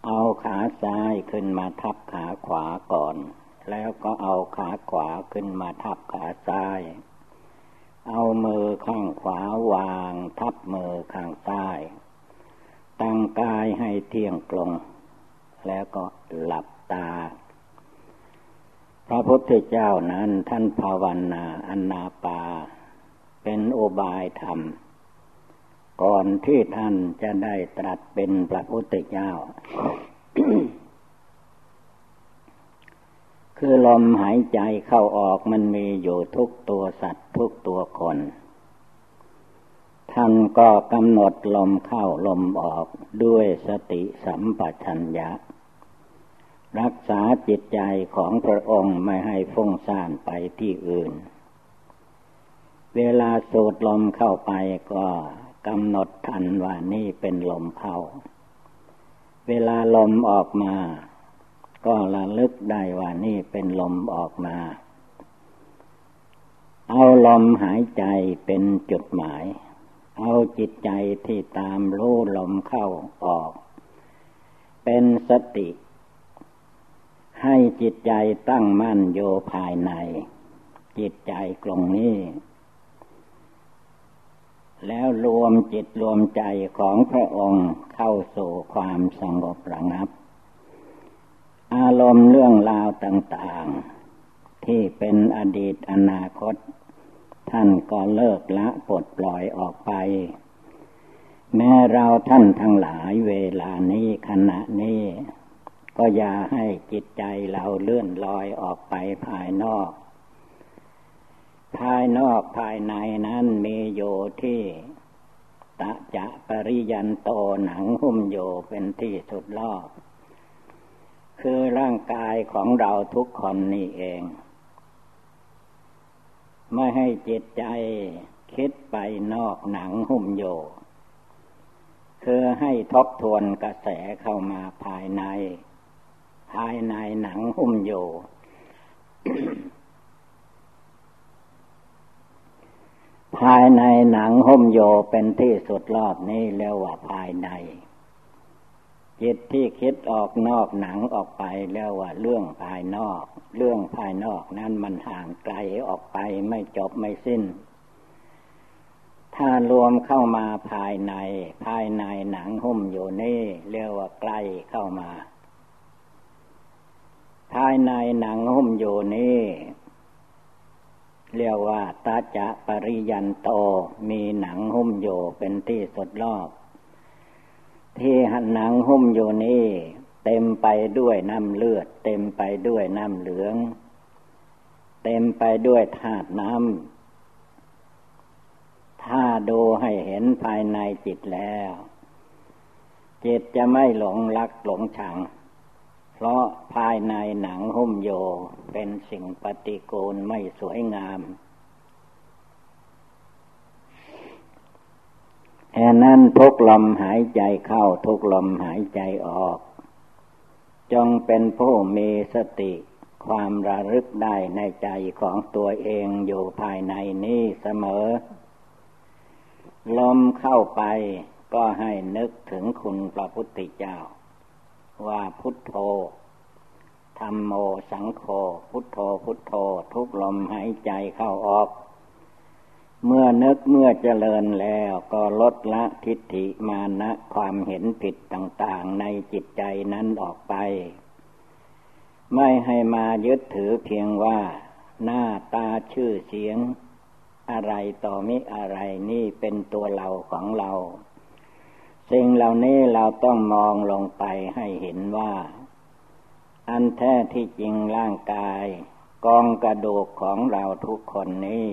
เอาขาซ้ายขึ้นมาทับขาขวาก่อน แล้วก็เอาขาขวาขึ้นมาทับขาซ้าย เอามือข้างขวาวางทับมือข้างซ้าย ตั้งกายให้เที่ยงตรง แล้วก็หลับตา พระพุทธเจ้านั้นท่านภาวนาอนนาปา เป็นโอบายธรรม ก่อนที่ท่านจะได้ตรัสเป็นพระพุทธเจ้า คือลมหายใจเข้าออกมันมีอยู่ทุกตัวสัตว์ทุกตัวคน ท่านก็กำหนดลมเข้าลมออกด้วยสติสัมปชัญญะรักษาจิตใจของพระองค์ไม่ให้ฟุ้งซ่านไปที่อื่น เวลาสูดลมเข้าไปก็กำหนดทันว่านี่เป็นลมเข้า เวลาลมออกมา ก็ระลึกได้ว่านี่เป็นลมออกมา เอาลมหายใจเป็นจุดหมาย เอาจิตใจที่ตามรู้ลมเข้าออก เป็นสติ ให้จิตใจตั้งมั่นโยภายใน จิตใจกลงนี้ แล้วรวมจิตรวมใจของพระองค์เข้าสู่ความสงบระงับ อารมณ์เรื่องราวต่างๆ ที่เป็นอดีตอนาคต ท่านก็เลิกละปลดปล่อยออกไป แม้เราท่านทั้งหลายเวลานี้ขณะนี้ ก็อย่าให้จิตใจเราเลื่อนลอยออกไปภายนอก ภายนอกภายในนั้นมีโยที่ตะจะปริยันโตหนังหุ้มโยเป็นที่สุดรอบคือร่างกายของเราทุกคนนี่เอง ไม่ให้จิตใจคิดไปนอกหนังหุ้มโย คือให้ทบทวนกระแสเข้ามาภายใน ภายในหนังหุ้มโย ภายในหนังหุ้มโยเป็นที่สุดรอบนี้เรียกว่าภายใน จิตที่คิดออกนอกหนังออกไปแล้วว่าเรื่องภายนอก เรื่องภายนอกนั้นมันห่างไกลออกไปไม่จบไม่สิ้น ถ้ารวมเข้ามาภายใน ภายในหนังหุ้มอยู่นี่เรียกว่าใกล้เข้ามา ภายในหนังหุ้มอยู่นี่ เรียกว่าตาจะปริยันโตมีหนังหุ้มอยู่เป็นที่สุดรอบ ที่หันหนังหุ้มอยู่นี่ เต็มไปด้วยน้ำเลือด เต็มไปด้วยน้ำเหลือง เต็มไปด้วยธาตุน้ำถ้าดูให้เห็นภายในจิตแล้ว จิตจะไม่หลงรักหลงชัง เพราะภายในหนังหุ้มโยเป็นสิ่งปฏิกูลไม่สวยงามแค่นั้นทุกลมหายใจเข้าทุกลมหายใจออก จงเป็นผู้มีสติความระลึกได้ในใจของตัวเองอยู่ภายในนี้เสมอ ลมเข้าไปก็ให้นึกถึงคุณพระพุทธเจ้า ว่าพุทโธธรรมโมสังโฆพุทโธพุทโธ ทุกลมหายใจเข้าออก เมื่อนึกเมื่อเจริญแล้วก็ลดละทิฏฐิมานะความเห็นผิดต่างๆในจิตใจนั้นออกไป ไม่ให้มายึดถือเพียงว่า หน้าตาชื่อเสียง อะไรต่อมิอะไรนี่เป็นตัวเราของเรา สิ่งเหล่านี้เราต้องมองลงไปให้เห็นว่า อันแท้ที่จริงร่างกาย กองกระดูกของเราทุกคนนี้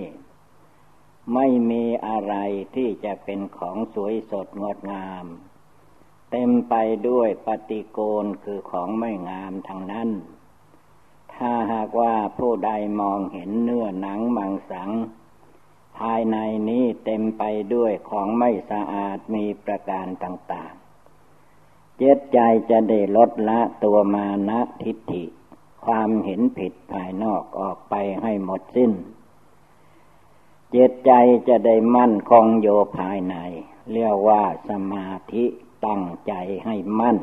ไม่มีอะไรที่จะเป็นของสวยสดงดงาม เต็มไปด้วยปฏิโกณคือของไม่งามทางนั้น ถ้าหากว่าผู้ใดมองเห็นเนื้อหนังมังสัง ภายในนี้เต็มไปด้วยของไม่สะอาดมีประการต่าง ๆ เจตใจจะได้ลดละตัวมานะทิฏฐิ ความเห็นผิดภายนอกออกไปให้หมดสิ้น เจิตใจจะได้มั่นคงโยภายใน เรียกว่าสมาธิตั้งใจให้มั่น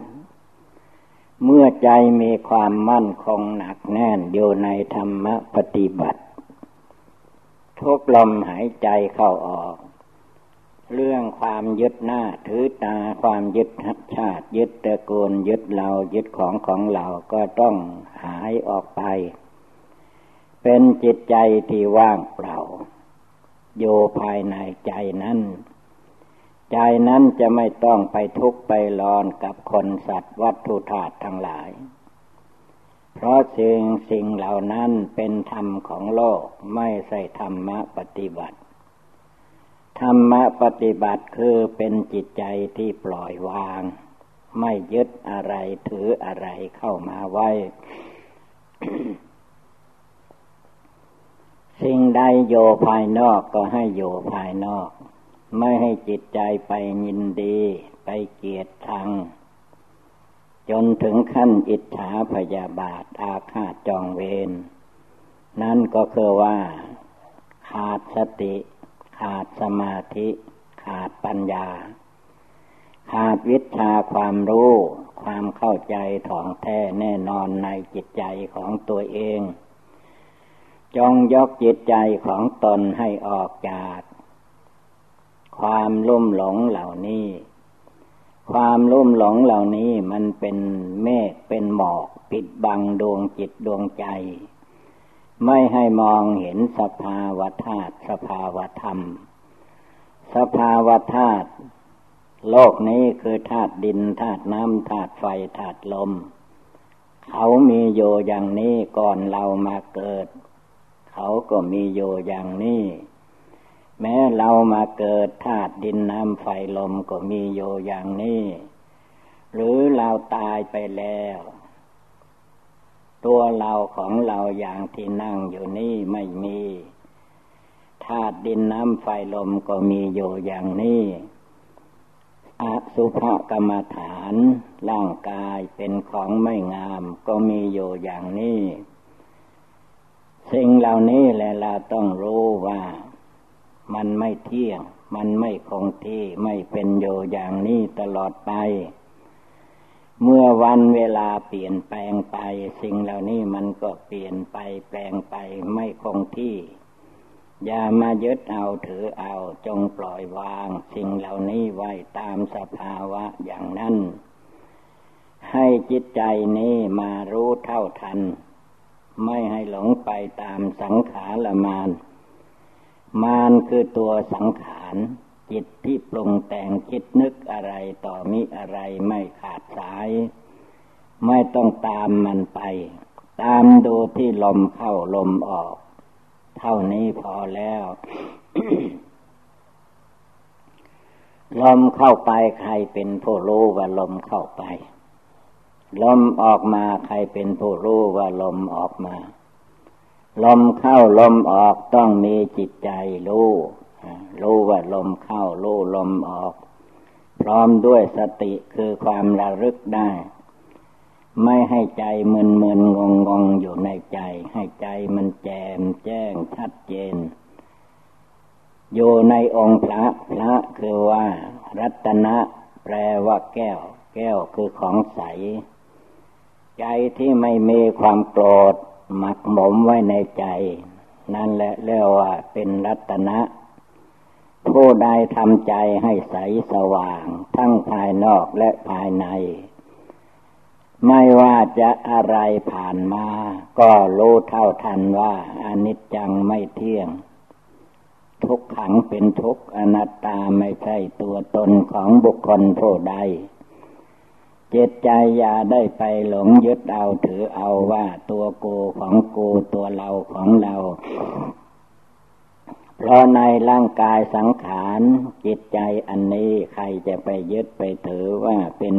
เมื่อใจมีความมั่นคงหนักแน่นอยู่ในธรรมปฏิบัติ ทุกลมหายใจเข้าออก เรื่องความยึดหน้าถือตาความยึดชาติ ยึดตระกูลยึดเรายึดของของเราก็ต้องหายออกไป เป็นจิตใจที่ว่างเปล่าโยภายในใจนั้น ใจนั้นจะไม่ต้องไปทุกข์ไปรอนกับคนสัตว์วัตถุธาตุทั้งหลาย เพราะสิ่งสิ่งเหล่านั้นเป็นธรรมของโลกไม่ใช่ธรรมะปฏิบัติ ธรรมะปฏิบัติคือเป็นจิตใจที่ปล่อยวาง ไม่ยึดอะไรถืออะไรเข้ามาไว้ สิ่งใดโยภายนอกก็ให้โยภายนอก ไม่ให้จิตใจไปยินดี ไปเกียดชัง จนถึงขั้นอิจฉาพยาบาทอาฆาตจองเวรนั่นก็คือว่า ขาดสติ ขาดสมาธิ ขาดปัญญา ขาดวิชาความรู้ ความเข้าใจถ่องแท้แน่นอนในจิตใจของตัวเอง จงยกจิตใจของตนให้ออกจาก ความลุ่มหลงเหล่านี้ ความลุ่มหลงเหล่านี้มันเป็นเมฆเป็นหมอก ปิดบังดวงจิตดวงใจ ไม่ให้มองเห็นสภาวธาตุสภาวธรรม สภาวธาตุโลกนี้คือธาตุดินธาตุน้ำธาตุไฟธาตุลม เขามีโยอย่างนี้ก่อนเรามาเกิด เขาก็มีอยู่อย่างนี้ แม้เรามาเกิดธาตุดินน้ำไฟลมก็มีอยู่อย่างนี้ หรือเราตายไปแล้ว ตัวเราของเราอย่างที่นั่งอยู่นี่ไม่มีธาตุดินน้ำไฟลมก็มีอยู่อย่างนี้อสุภกรรมฐานร่างกายเป็นของไม่งามก็มีอยู่อย่างนี้ สิ่งเหล่านี้แหละเราต้องรู้ว่า มันไม่เที่ยง มันไม่คงที่ไม่เป็นอยู่อย่างนี้ตลอดไป เมื่อวันเวลาเปลี่ยนแปลงไป สิ่งเหล่านี้มันก็เปลี่ยนไปแปลงไปไม่คงที่ อย่ามายึดเอาถือเอาจงปล่อยวาง สิ่งเหล่านี้ไว้ตามสภาวะอย่างนั้น ให้จิตใจนี้มารู้เท่าทัน ไม่ให้หลงไปตามสังขารละมาน มานคือตัวสังขารจิตที่ปรุงแต่งคิดนึกอะไรต่อมิอะไรไม่ขาดสาย ไม่ต้องตามมันไป ตามดูที่ลมเข้าลมออก เท่านี้พอแล้ว ลมเข้าไปใครเป็นผู้รู้ว่าลมเข้าไป ลมออกมาใครเป็นผู้รู้ว่าลมออกมา ลมเข้าลมออกต้องมีจิตใจรู้รู้ว่าลมเข้ารู้ลมออก พร้อมด้วยสติคือความระลึกได้ ไม่ให้ใจมึนมึนงงงงอยู่ในใจ ให้ใจมันแจ่มแจ้งชัดเจน อยู่ในองค์พระพระคือว่า รัตนะแปลว่าแก้ว แก้วคือของใส ใจที่ไม่มีความโกรธ หมักหมมไว้ในใจ นั่นแหละเรียกว่าเป็นรัตนะ ผู้ใดทำใจให้ใสสว่าง ทั้งภายนอกและภายใน ไม่ว่าจะอะไรผ่านมา ก็รู้เท่าทันว่าอนิจจังไม่เที่ยง ทุกขังเป็นทุกอนัตตาไม่ใช่ตัวตนของบุคคลผู้ใด จิตใจอย่าได้ไปหลงยึดเอาถือเอาว่าตัวกูของกูตัวเราของเรา เพราะในร่างกายสังขารจิตใจอันนี้ใครจะไปยึดไปถือว่าเป็น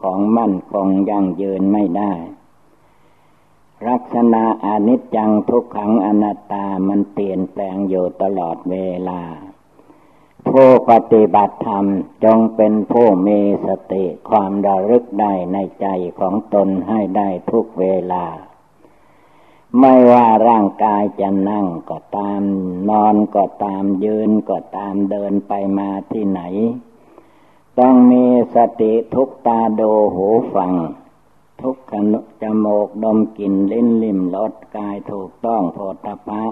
ของมั่นคงยั่งยืนไม่ได้ ลักษณะอนิจจังทุกขังอนัตตามันเปลี่ยนแปลงอยู่ตลอดเวลา ผู้ปฏิบัติธรรมจงเป็นผู้มีสติความระลึกได้ในใจของตนให้ได้ทุกเวลา ไม่ว่าร่างกายจะนั่งก็ตาม นอนก็ตามยืนก็ตามเดินไปมาที่ไหน ต้องมีสติทุกตาโดหูฟัง ทุกขณะจมูกดมกลิ่นลิ้นลิ่มรสกายถูกต้องโพธพะ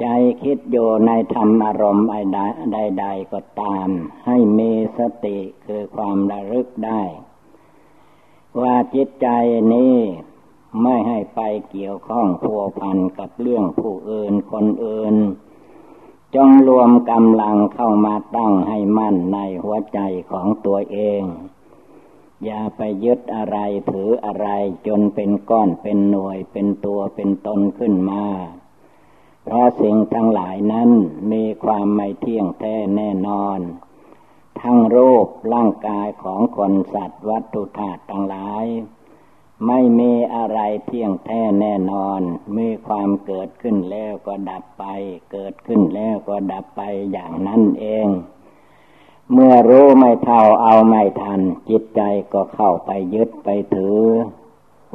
ใจคิดอยู่ในธรรมอารมณ์ใดๆก็ตาม ให้มีสติคือความระลึกได้ ว่าจิตใจนี้ไม่ให้ไปเกี่ยวข้องพัวพันกับเรื่องผู้อื่นคนอื่น จงรวมกำลังเข้ามาตั้งให้มั่นในหัวใจของตัวเอง อย่าไปยึดอะไรถืออะไรจนเป็นก้อนเป็นหน่วยเป็นตัวเป็นตนขึ้นมา เพราะสิ่งทั้งหลายนั้นมีความไม่เที่ยงแท้แน่นอน ทั้งรูปร่างกายของคนสัตว์วัตถุธาตุทั้งหลาย ไม่มีอะไรเที่ยงแท้แน่นอน มีความเกิดขึ้นแล้วก็ดับไป เกิดขึ้นแล้วก็ดับไปอย่างนั้นเองเมื่อรู้ไม่เท่าเอาไม่ทัน จิตใจก็เข้าไปยึดไปถือ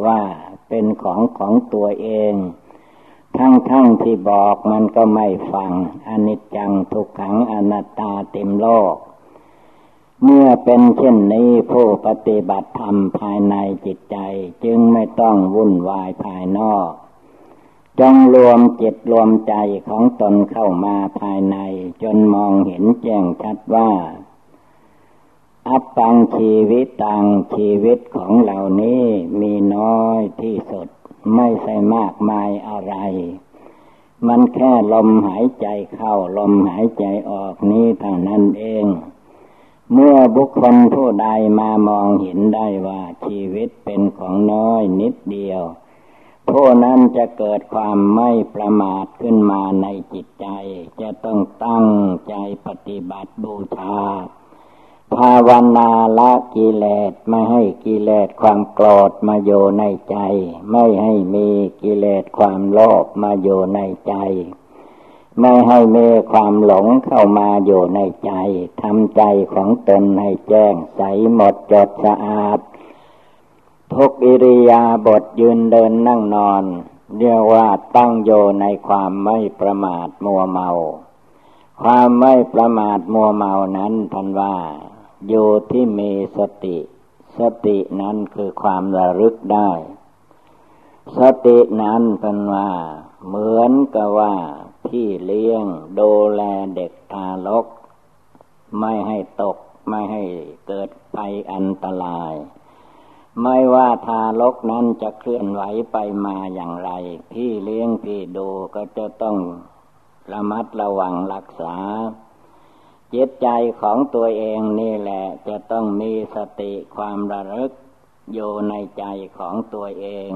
ว่าเป็นของของตัวเอง ทั้งทั้งที่บอกมันก็ไม่ฟัง อนิจจังทุกขังอนัตตาเต็มโลก เมื่อเป็นเช่นนี้ผู้ปฏิบัติธรรมภายในจิตใจ จึงไม่ต้องวุ่นวายภายนอกจงรวมจิตรวมใจของตนเข้ามาภายใน จนมองเห็นแจ้งชัดว่า อัปปังชีวิตตังชีวิตของเหล่านี้มีน้อยที่สุด ไม่ใช่มากมายอะไร มันแค่ลมหายใจเข้าลมหายใจออกนี้เท่านั้นเอง เมื่อบุคคลผู้ใดมามองเห็นได้ว่าชีวิตเป็นของน้อยนิดเดียวผู้นั้นจะเกิดความไม่ประมาทขึ้นมาในจิตใจ จะต้องตั้งใจปฏิบัติบูชา ภาวนาละกิเลสไม่ให้กิเลสความโกรธมาอยู่ในใจ ไม่ให้มีกิเลสความโลภมาอยู่ในใจ ไม่ให้มีความหลงเข้ามาอยู่ในใจทำใจของตนให้แจ้งใสหมดจดสะอาด ทุกอิริยาบถยืนเดินนั่งนอน เรียกว่าตั้งโยในความไม่ประมาทมัวเมา ความไม่ประมาทมัวเมานั้นทันว่า อยู่ที่มีสติ สตินั้นคือความระลึกได้ สตินั้นเป็นว่า เหมือนกับว่า พี่เลี้ยงดูแลเด็กทารก ไม่ให้ตก ไม่ให้เกิดภัยอันตราย ไม่ว่าทารกนั้นจะเคลื่อนไหวไปมาอย่างไร พี่เลี้ยงพี่ดูก็จะต้องระมัดระวังรักษา จิตใจของตัวเองนี่แหละ จะต้องมีสติความระลึกอยู่ในใจของตัวเอง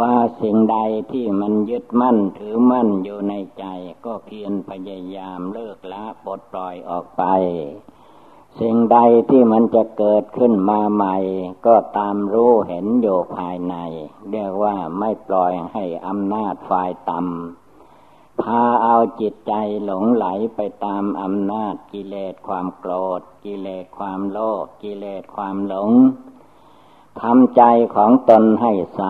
ว่าสิ่งใดที่มันยึดมั่นถือมั่นอยู่ในใจก็เพียรพยายามเลิกละปลดปล่อยออกไป สิ่งใดที่มันจะเกิดขึ้นมาใหม่ ก็ตามรู้เห็นอยู่ภายใน เรียกว่าไม่ปล่อยให้อำนาจฝ่ายต่ำ พาเอาจิตใจหลงไหลไปตามอำนาจกิเลสความโกรธ กิเลสความโลภกิเลสความหลงทำใจของตนให้ใส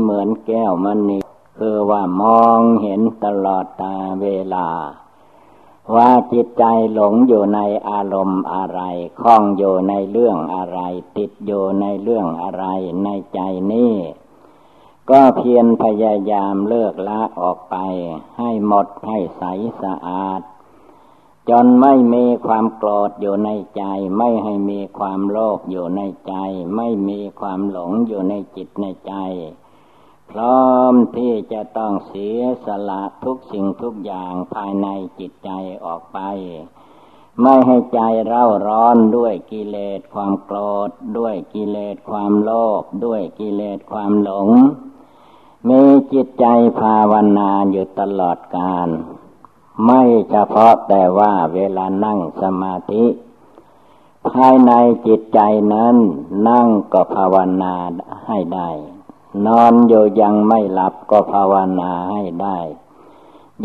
เหมือนแก้วมณีคือว่ามองเห็นตลอดตาเวลา ว่าจิตใจหลงอยู่ในอารมณ์อะไรคล้องอยู่ในเรื่องอะไร ติดอยู่ในเรื่องอะไรในใจนี้ ก็เพียรพยายามเลิกละออกไป ให้หมดให้ใสสะอาด จนไม่มีความโกรธอยู่ในใจ ไม่ให้มีความโลภอยู่ในใจ ไม่มีความหลงอยู่ในจิตในใจ พร้อมที่จะต้องเสียสละทุกสิ่งทุกอย่างภายในจิตใจออกไป ไม่ให้ใจเร่าร้อนด้วยกิเลสความโกรธ ด้วยกิเลสความโลภด้วยกิเลสความหลง มีจิตใจภาวนาอยู่ตลอดกาลไม่เฉพาะแต่ว่าเวลานั่งสมาธิ ภายในจิตใจนั้น นั่งก็ภาวนาให้ได้ นอนอยู่ยังไม่หลับก็ภาวนาให้ได้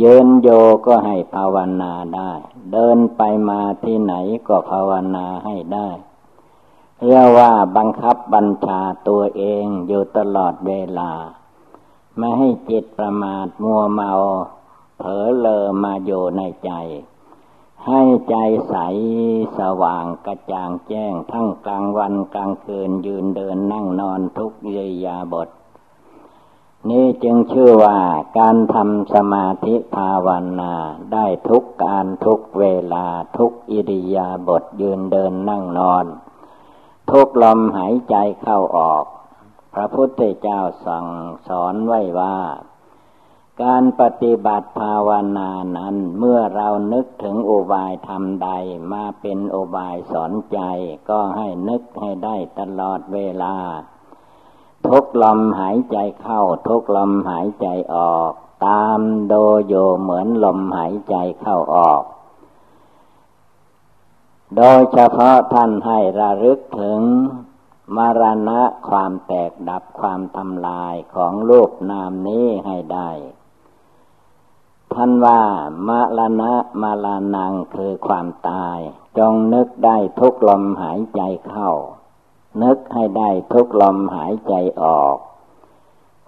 ยืนโยก็ให้ภาวนาได้ เดินไปมาที่ไหนก็ภาวนาให้ได้เรียกว่าบังคับบัญชาตัวเองอยู่ตลอดเวลา ไม่ให้จิตประมาทมัวเมาเผลอเลอมาอยู่ในใจ ให้ใจใสสว่างกระจ่างแจ้งทั้งกลางวันกลางคืนยืนเดินนั่งนอนทุกเยียาบท นี่จึงชื่อว่าการทำสมาธิภาวนาได้ทุกการทุกเวลาทุกอิริยาบถยืนเดินนั่งนอน ทุกลมหายใจเข้าออก พระพุทธเจ้าสั่งสอนไว้ว่า การปฏิบัติภาวนานั้นเมื่อเรานึกถึงอุบายธรรมใดมาเป็นอุบายสอนใจ ก็ให้นึกให้ได้ตลอดเวลา ทุกลมหายใจเข้า ทุกลมหายใจออก ตามโดโยเหมือนลมหายใจเข้าออก โดยเฉพาะท่านให้ระลึกถึง มรณะความแตกดับความทำลายของรูปนามนี้ให้ได้ท่านว่ามรณะมาลานังคือความตาย จงนึกได้ทุกลมหายใจเข้า นึกให้ได้ทุกลมหายใจออก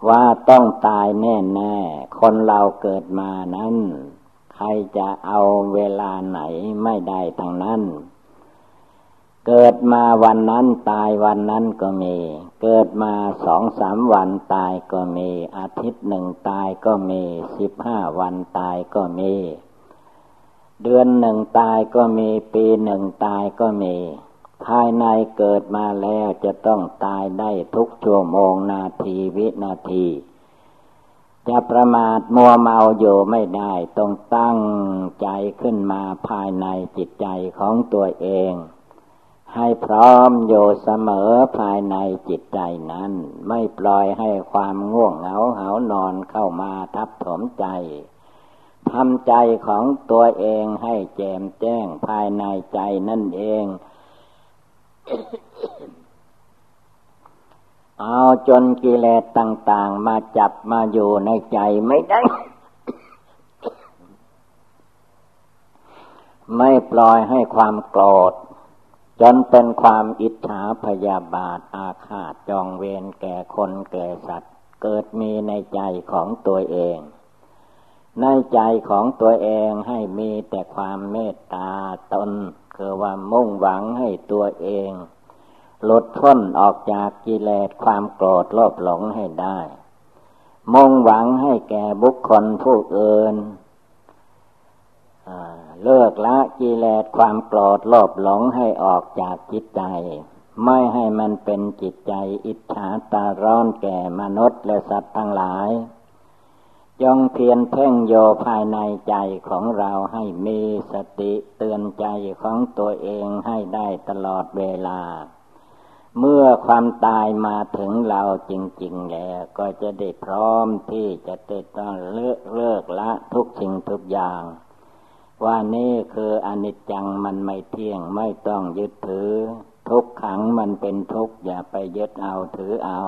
ว่าต้องตายแน่แน่คนเราเกิดมานั้น ใครจะเอาเวลาไหนไม่ได้ทั้งนั้น เกิดมาวันนั้นตายวันนั้นก็มี เกิดมาสองสามวันตายก็มี อาทิตย์หนึ่งตายก็มีสิบห้าวันตายก็มี เดือนหนึ่งตายก็มี ปีหนึ่งตายก็มี ภายในเกิดมาแล้วจะต้องตายได้ทุกชั่วโมงนาทีวินาที จะประมาทมัวเมาอยู่ไม่ได้ ต้องตั้งใจขึ้นมาภายในจิตใจของตัวเอง ให้พร้อมอยู่เสมอภายในจิตใจนั้น ไม่ปล่อยให้ความง่วงเหงาเหานอนเข้ามาทับถมใจทำใจของตัวเองให้แจ่มแจ้งภายในใจนั่นเอง เอาจนกิเลสต่าง ๆ มาจับมาอยู่ในใจไม่ได้ ไม่ปล่อยให้ความโกรธ จนเป็นความอิจฉาพยาบาทอาฆาตจองเวรแก่คนแก่สัตว์ เกิดมีในใจของตัวเอง ในใจของตัวเองให้มีแต่ความเมตตาตน คือว่ามุ่งหวังให้ตัวเองหลุดพ้นออกจากกิเลสความโกรธโลภหลงให้ได้ มุ่งหวังให้แก่บุคคลผู้อื่นเลิกละกิเลสความโกรธโลภหลงให้ออกจากจิตใจ ไม่ให้มันเป็นจิตใจอิจฉาตาร้อนแก่มนุษย์และสัตว์ทั้งหลาย จงเพียรเพ่งโยภายในใจของเราให้มีสติเตือนใจของตัวเองให้ได้ตลอดเวลา เมื่อความตายมาถึงเราจริง ๆ แล้ว ก็จะได้พร้อมที่จะได้ต้องเลิกเลิกละทุกสิ่งทุกอย่าง ว่านี่คืออนิจจังมันไม่เที่ยงไม่ต้องยึดถือ ทุกขังมันเป็นทุกข์อย่าไปยึดเอาถือเอา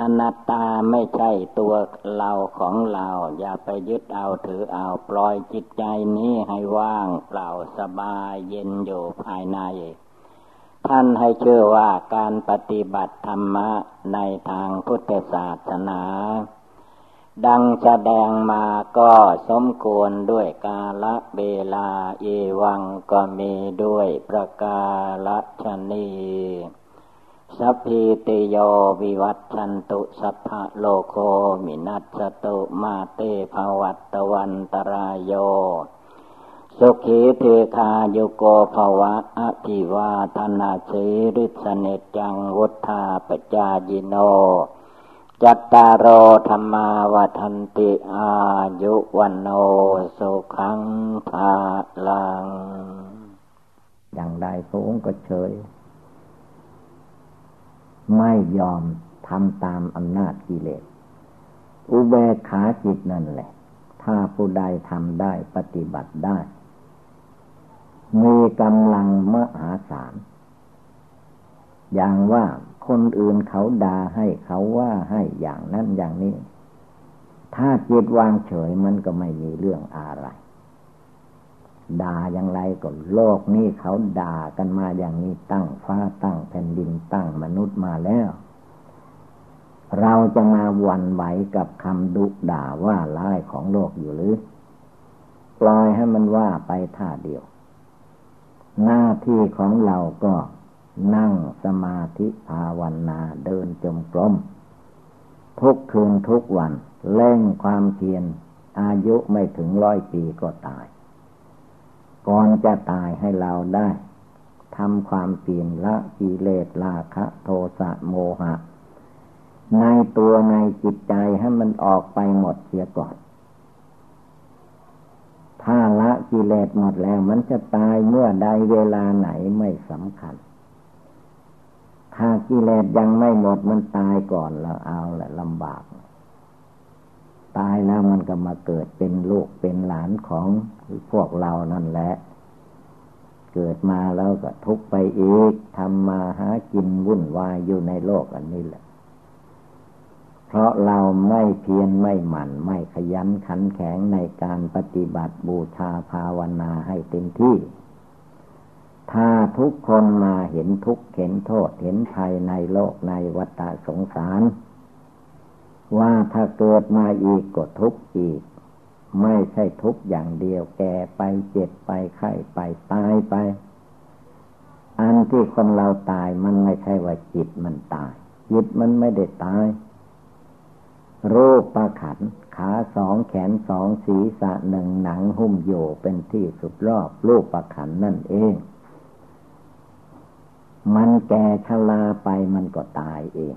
อนัตตาไม่ใช่ตัวเราของเรา อย่าไปยึดเอาถือเอาปล่อยจิตใจนี้ให้ว่างเปล่าสบายเย็นอยู่ภายใน ท่านให้เชื่อว่าการปฏิบัติธรรมะในทางพุทธศาสนา ดังแสดงมาก็สมควรด้วยกาละเวลาเอวังก็มีด้วยประกาละชนี สัพพิติโยวิวัตชันตุสัพพะโลโคมินัสตุมาเตภวัตวันตรายโยสุขีเทคาโยโกภวะอภิวาธนาสีริสเนจังวุธาปจายิโน จัตตารโอธรรมาวทันติอายุวันโนสุขังภาลัง อย่างใดพระองก็เฉย ไม่ยอมทำตามอำนาจกิเลส อุเบกขาจิตนั่นแหละ ถ้าผู้ใดทำได้ปฏิบัติได้ มีกำลังมหาศาล อย่างว่าคนอื่นเขาด่าให้เขาว่าให้อย่างนั้นอย่างนี้ ถ้าจิตวางเฉยมันก็ไม่มีเรื่องอะไร ด่าอย่างไรก็โลกนี้เขาด่ากันมาอย่างนี้ตั้งฟ้าตั้งแผ่นดินตั้งมนุษย์มาแล้ว เราจะมาวันไหวกับคำดุด่าว่าร้ายของโลกอยู่หรือ ปล่อยให้มันว่าไปท่าเดียว หน้าที่ของเราก็นั่งสมาธิภาวนาเดินจมกรมทุกคืนทุกวันเล่งความเพียรอายุไม่ถึงร้อยปีก็ตาย ก่อนจะตายให้เราได้ทำความเปลี่ยนละกิเลสราคะโทสะโมหะ ในตัวในจิตใจให้มันออกไปหมดเสียก่อน ถ้าละกิเลสหมดแล้ว มันจะตายเมื่อใดเวลาไหนไม่สำคัญ ถ้ากิเลสยังไม่หมดมันตายก่อนแล้วเอาแหละลำบาก ตายแล้วมันก็มาเกิดเป็นลูกเป็นหลานของพวกเรานั่นแหละ เกิดมาแล้วก็ทุกไปอีกทำมาหากินวุ่นวายอยู่ในโลกอันนี้แหละ เพราะเราไม่เพียรไม่หมั่น ไม่ขยันขันแข็งในการปฏิบัติบูชาภาวนาให้เต็มที่ ถ้าทุกคนมาเห็นทุกเห็นโทษเห็นภัยในโลกในวัฏสงสาร ว่าถ้าเกิดมาอีกก็ทุกข์อีก ไม่ใช่ทุกข์อย่างเดียวแก่ไปเจ็บไปไข้ไปตายไป อันที่คนเราตายมันไม่ใช่ว่าจิตมันตาย จิตมันไม่ได้ตายรูปประขันขาสองแขนสองศีรษะหนึ่งหนังหุ้มโยเป็นที่สุดรอบรูปประขันนั่นเอง มันแก่ชราไปมันก็ตายเอง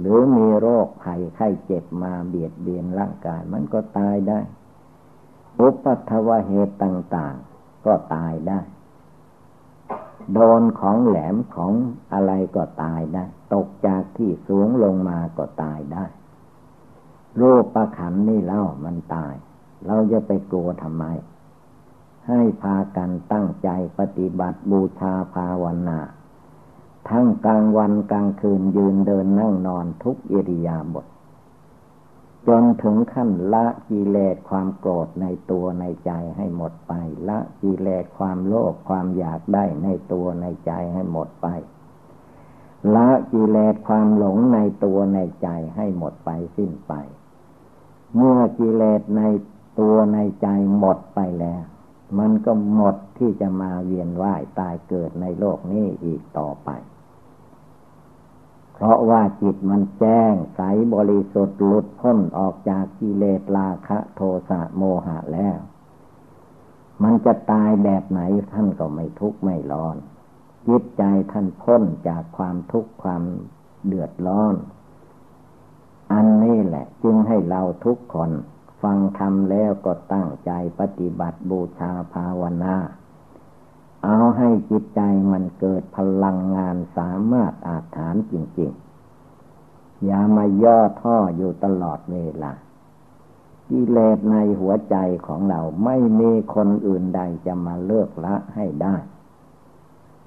หรือมีโรคภัยไข้เจ็บมาเบียดเบียนร่างกาย มันก็ตายได้อุปัตวเหตุต่าง ๆ ก็ตายได้ โดนของแหลมของอะไรก็ตายได้ ตกจากที่สูงลงมาก็ตายได้ โรูปประขันนี่เล่ามันตาย เราจะไปกลัวทำไม ให้พากันตั้งใจปฏิบัติบูชาภาวนา ทั้งกลางวันกลางคืนยืนเดินนั่งนอนทุกอริยาบถจนถึงขั้นละกิเลสความโกรธในตัวในใจให้หมดไป ละกิเลสความโลภความอยากได้ในตัวในใจให้หมดไป ละกิเลสความหลงในตัวในใจให้หมดไปสิ้นไป เมื่อกิเลสในตัวในใจหมดไปแล้ว มันก็หมดที่จะมาเวียนว่ายตายเกิดในโลกนี้อีกต่อไป เพราะว่าจิตมันแจ้งใสบริสุทธิ์หลุดพ้นออกจากกิเลสราคะโทสะโมหะแล้ว มันจะตายแบบไหนท่านก็ไม่ทุกข์ไม่ร้อนจิตใจท่านพ้นจากความทุกข์ความเดือดร้อน อันนี้แหละ จึงให้เราทุกคน ฟังธรรมแล้วก็ตั้งใจปฏิบัติบูชาภาวนา เอาให้จิตใจมันเกิดพลังงานสามารถอาถานจริง ๆ อย่ามาย่อท่ออยู่ตลอดเวลากิเลสในหัวใจของเราไม่มีคนอื่นใดจะมาเลิกละให้ได้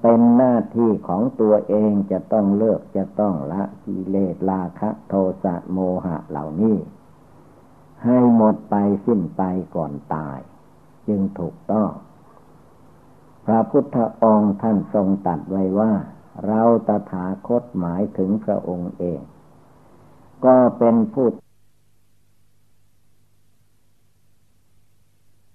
เป็นหน้าที่ของตัวเองจะต้องเลิกจะต้องละกิเลสราคะโทสะโมหะเหล่านี้ ให้หมดไปสิ้นไปก่อนตาย จึงถูกต้อง พระพุทธองค์ท่านทรงตัดไว้ว่า เราตถาคตหมายถึงพระองค์เอง ก็เป็นผู้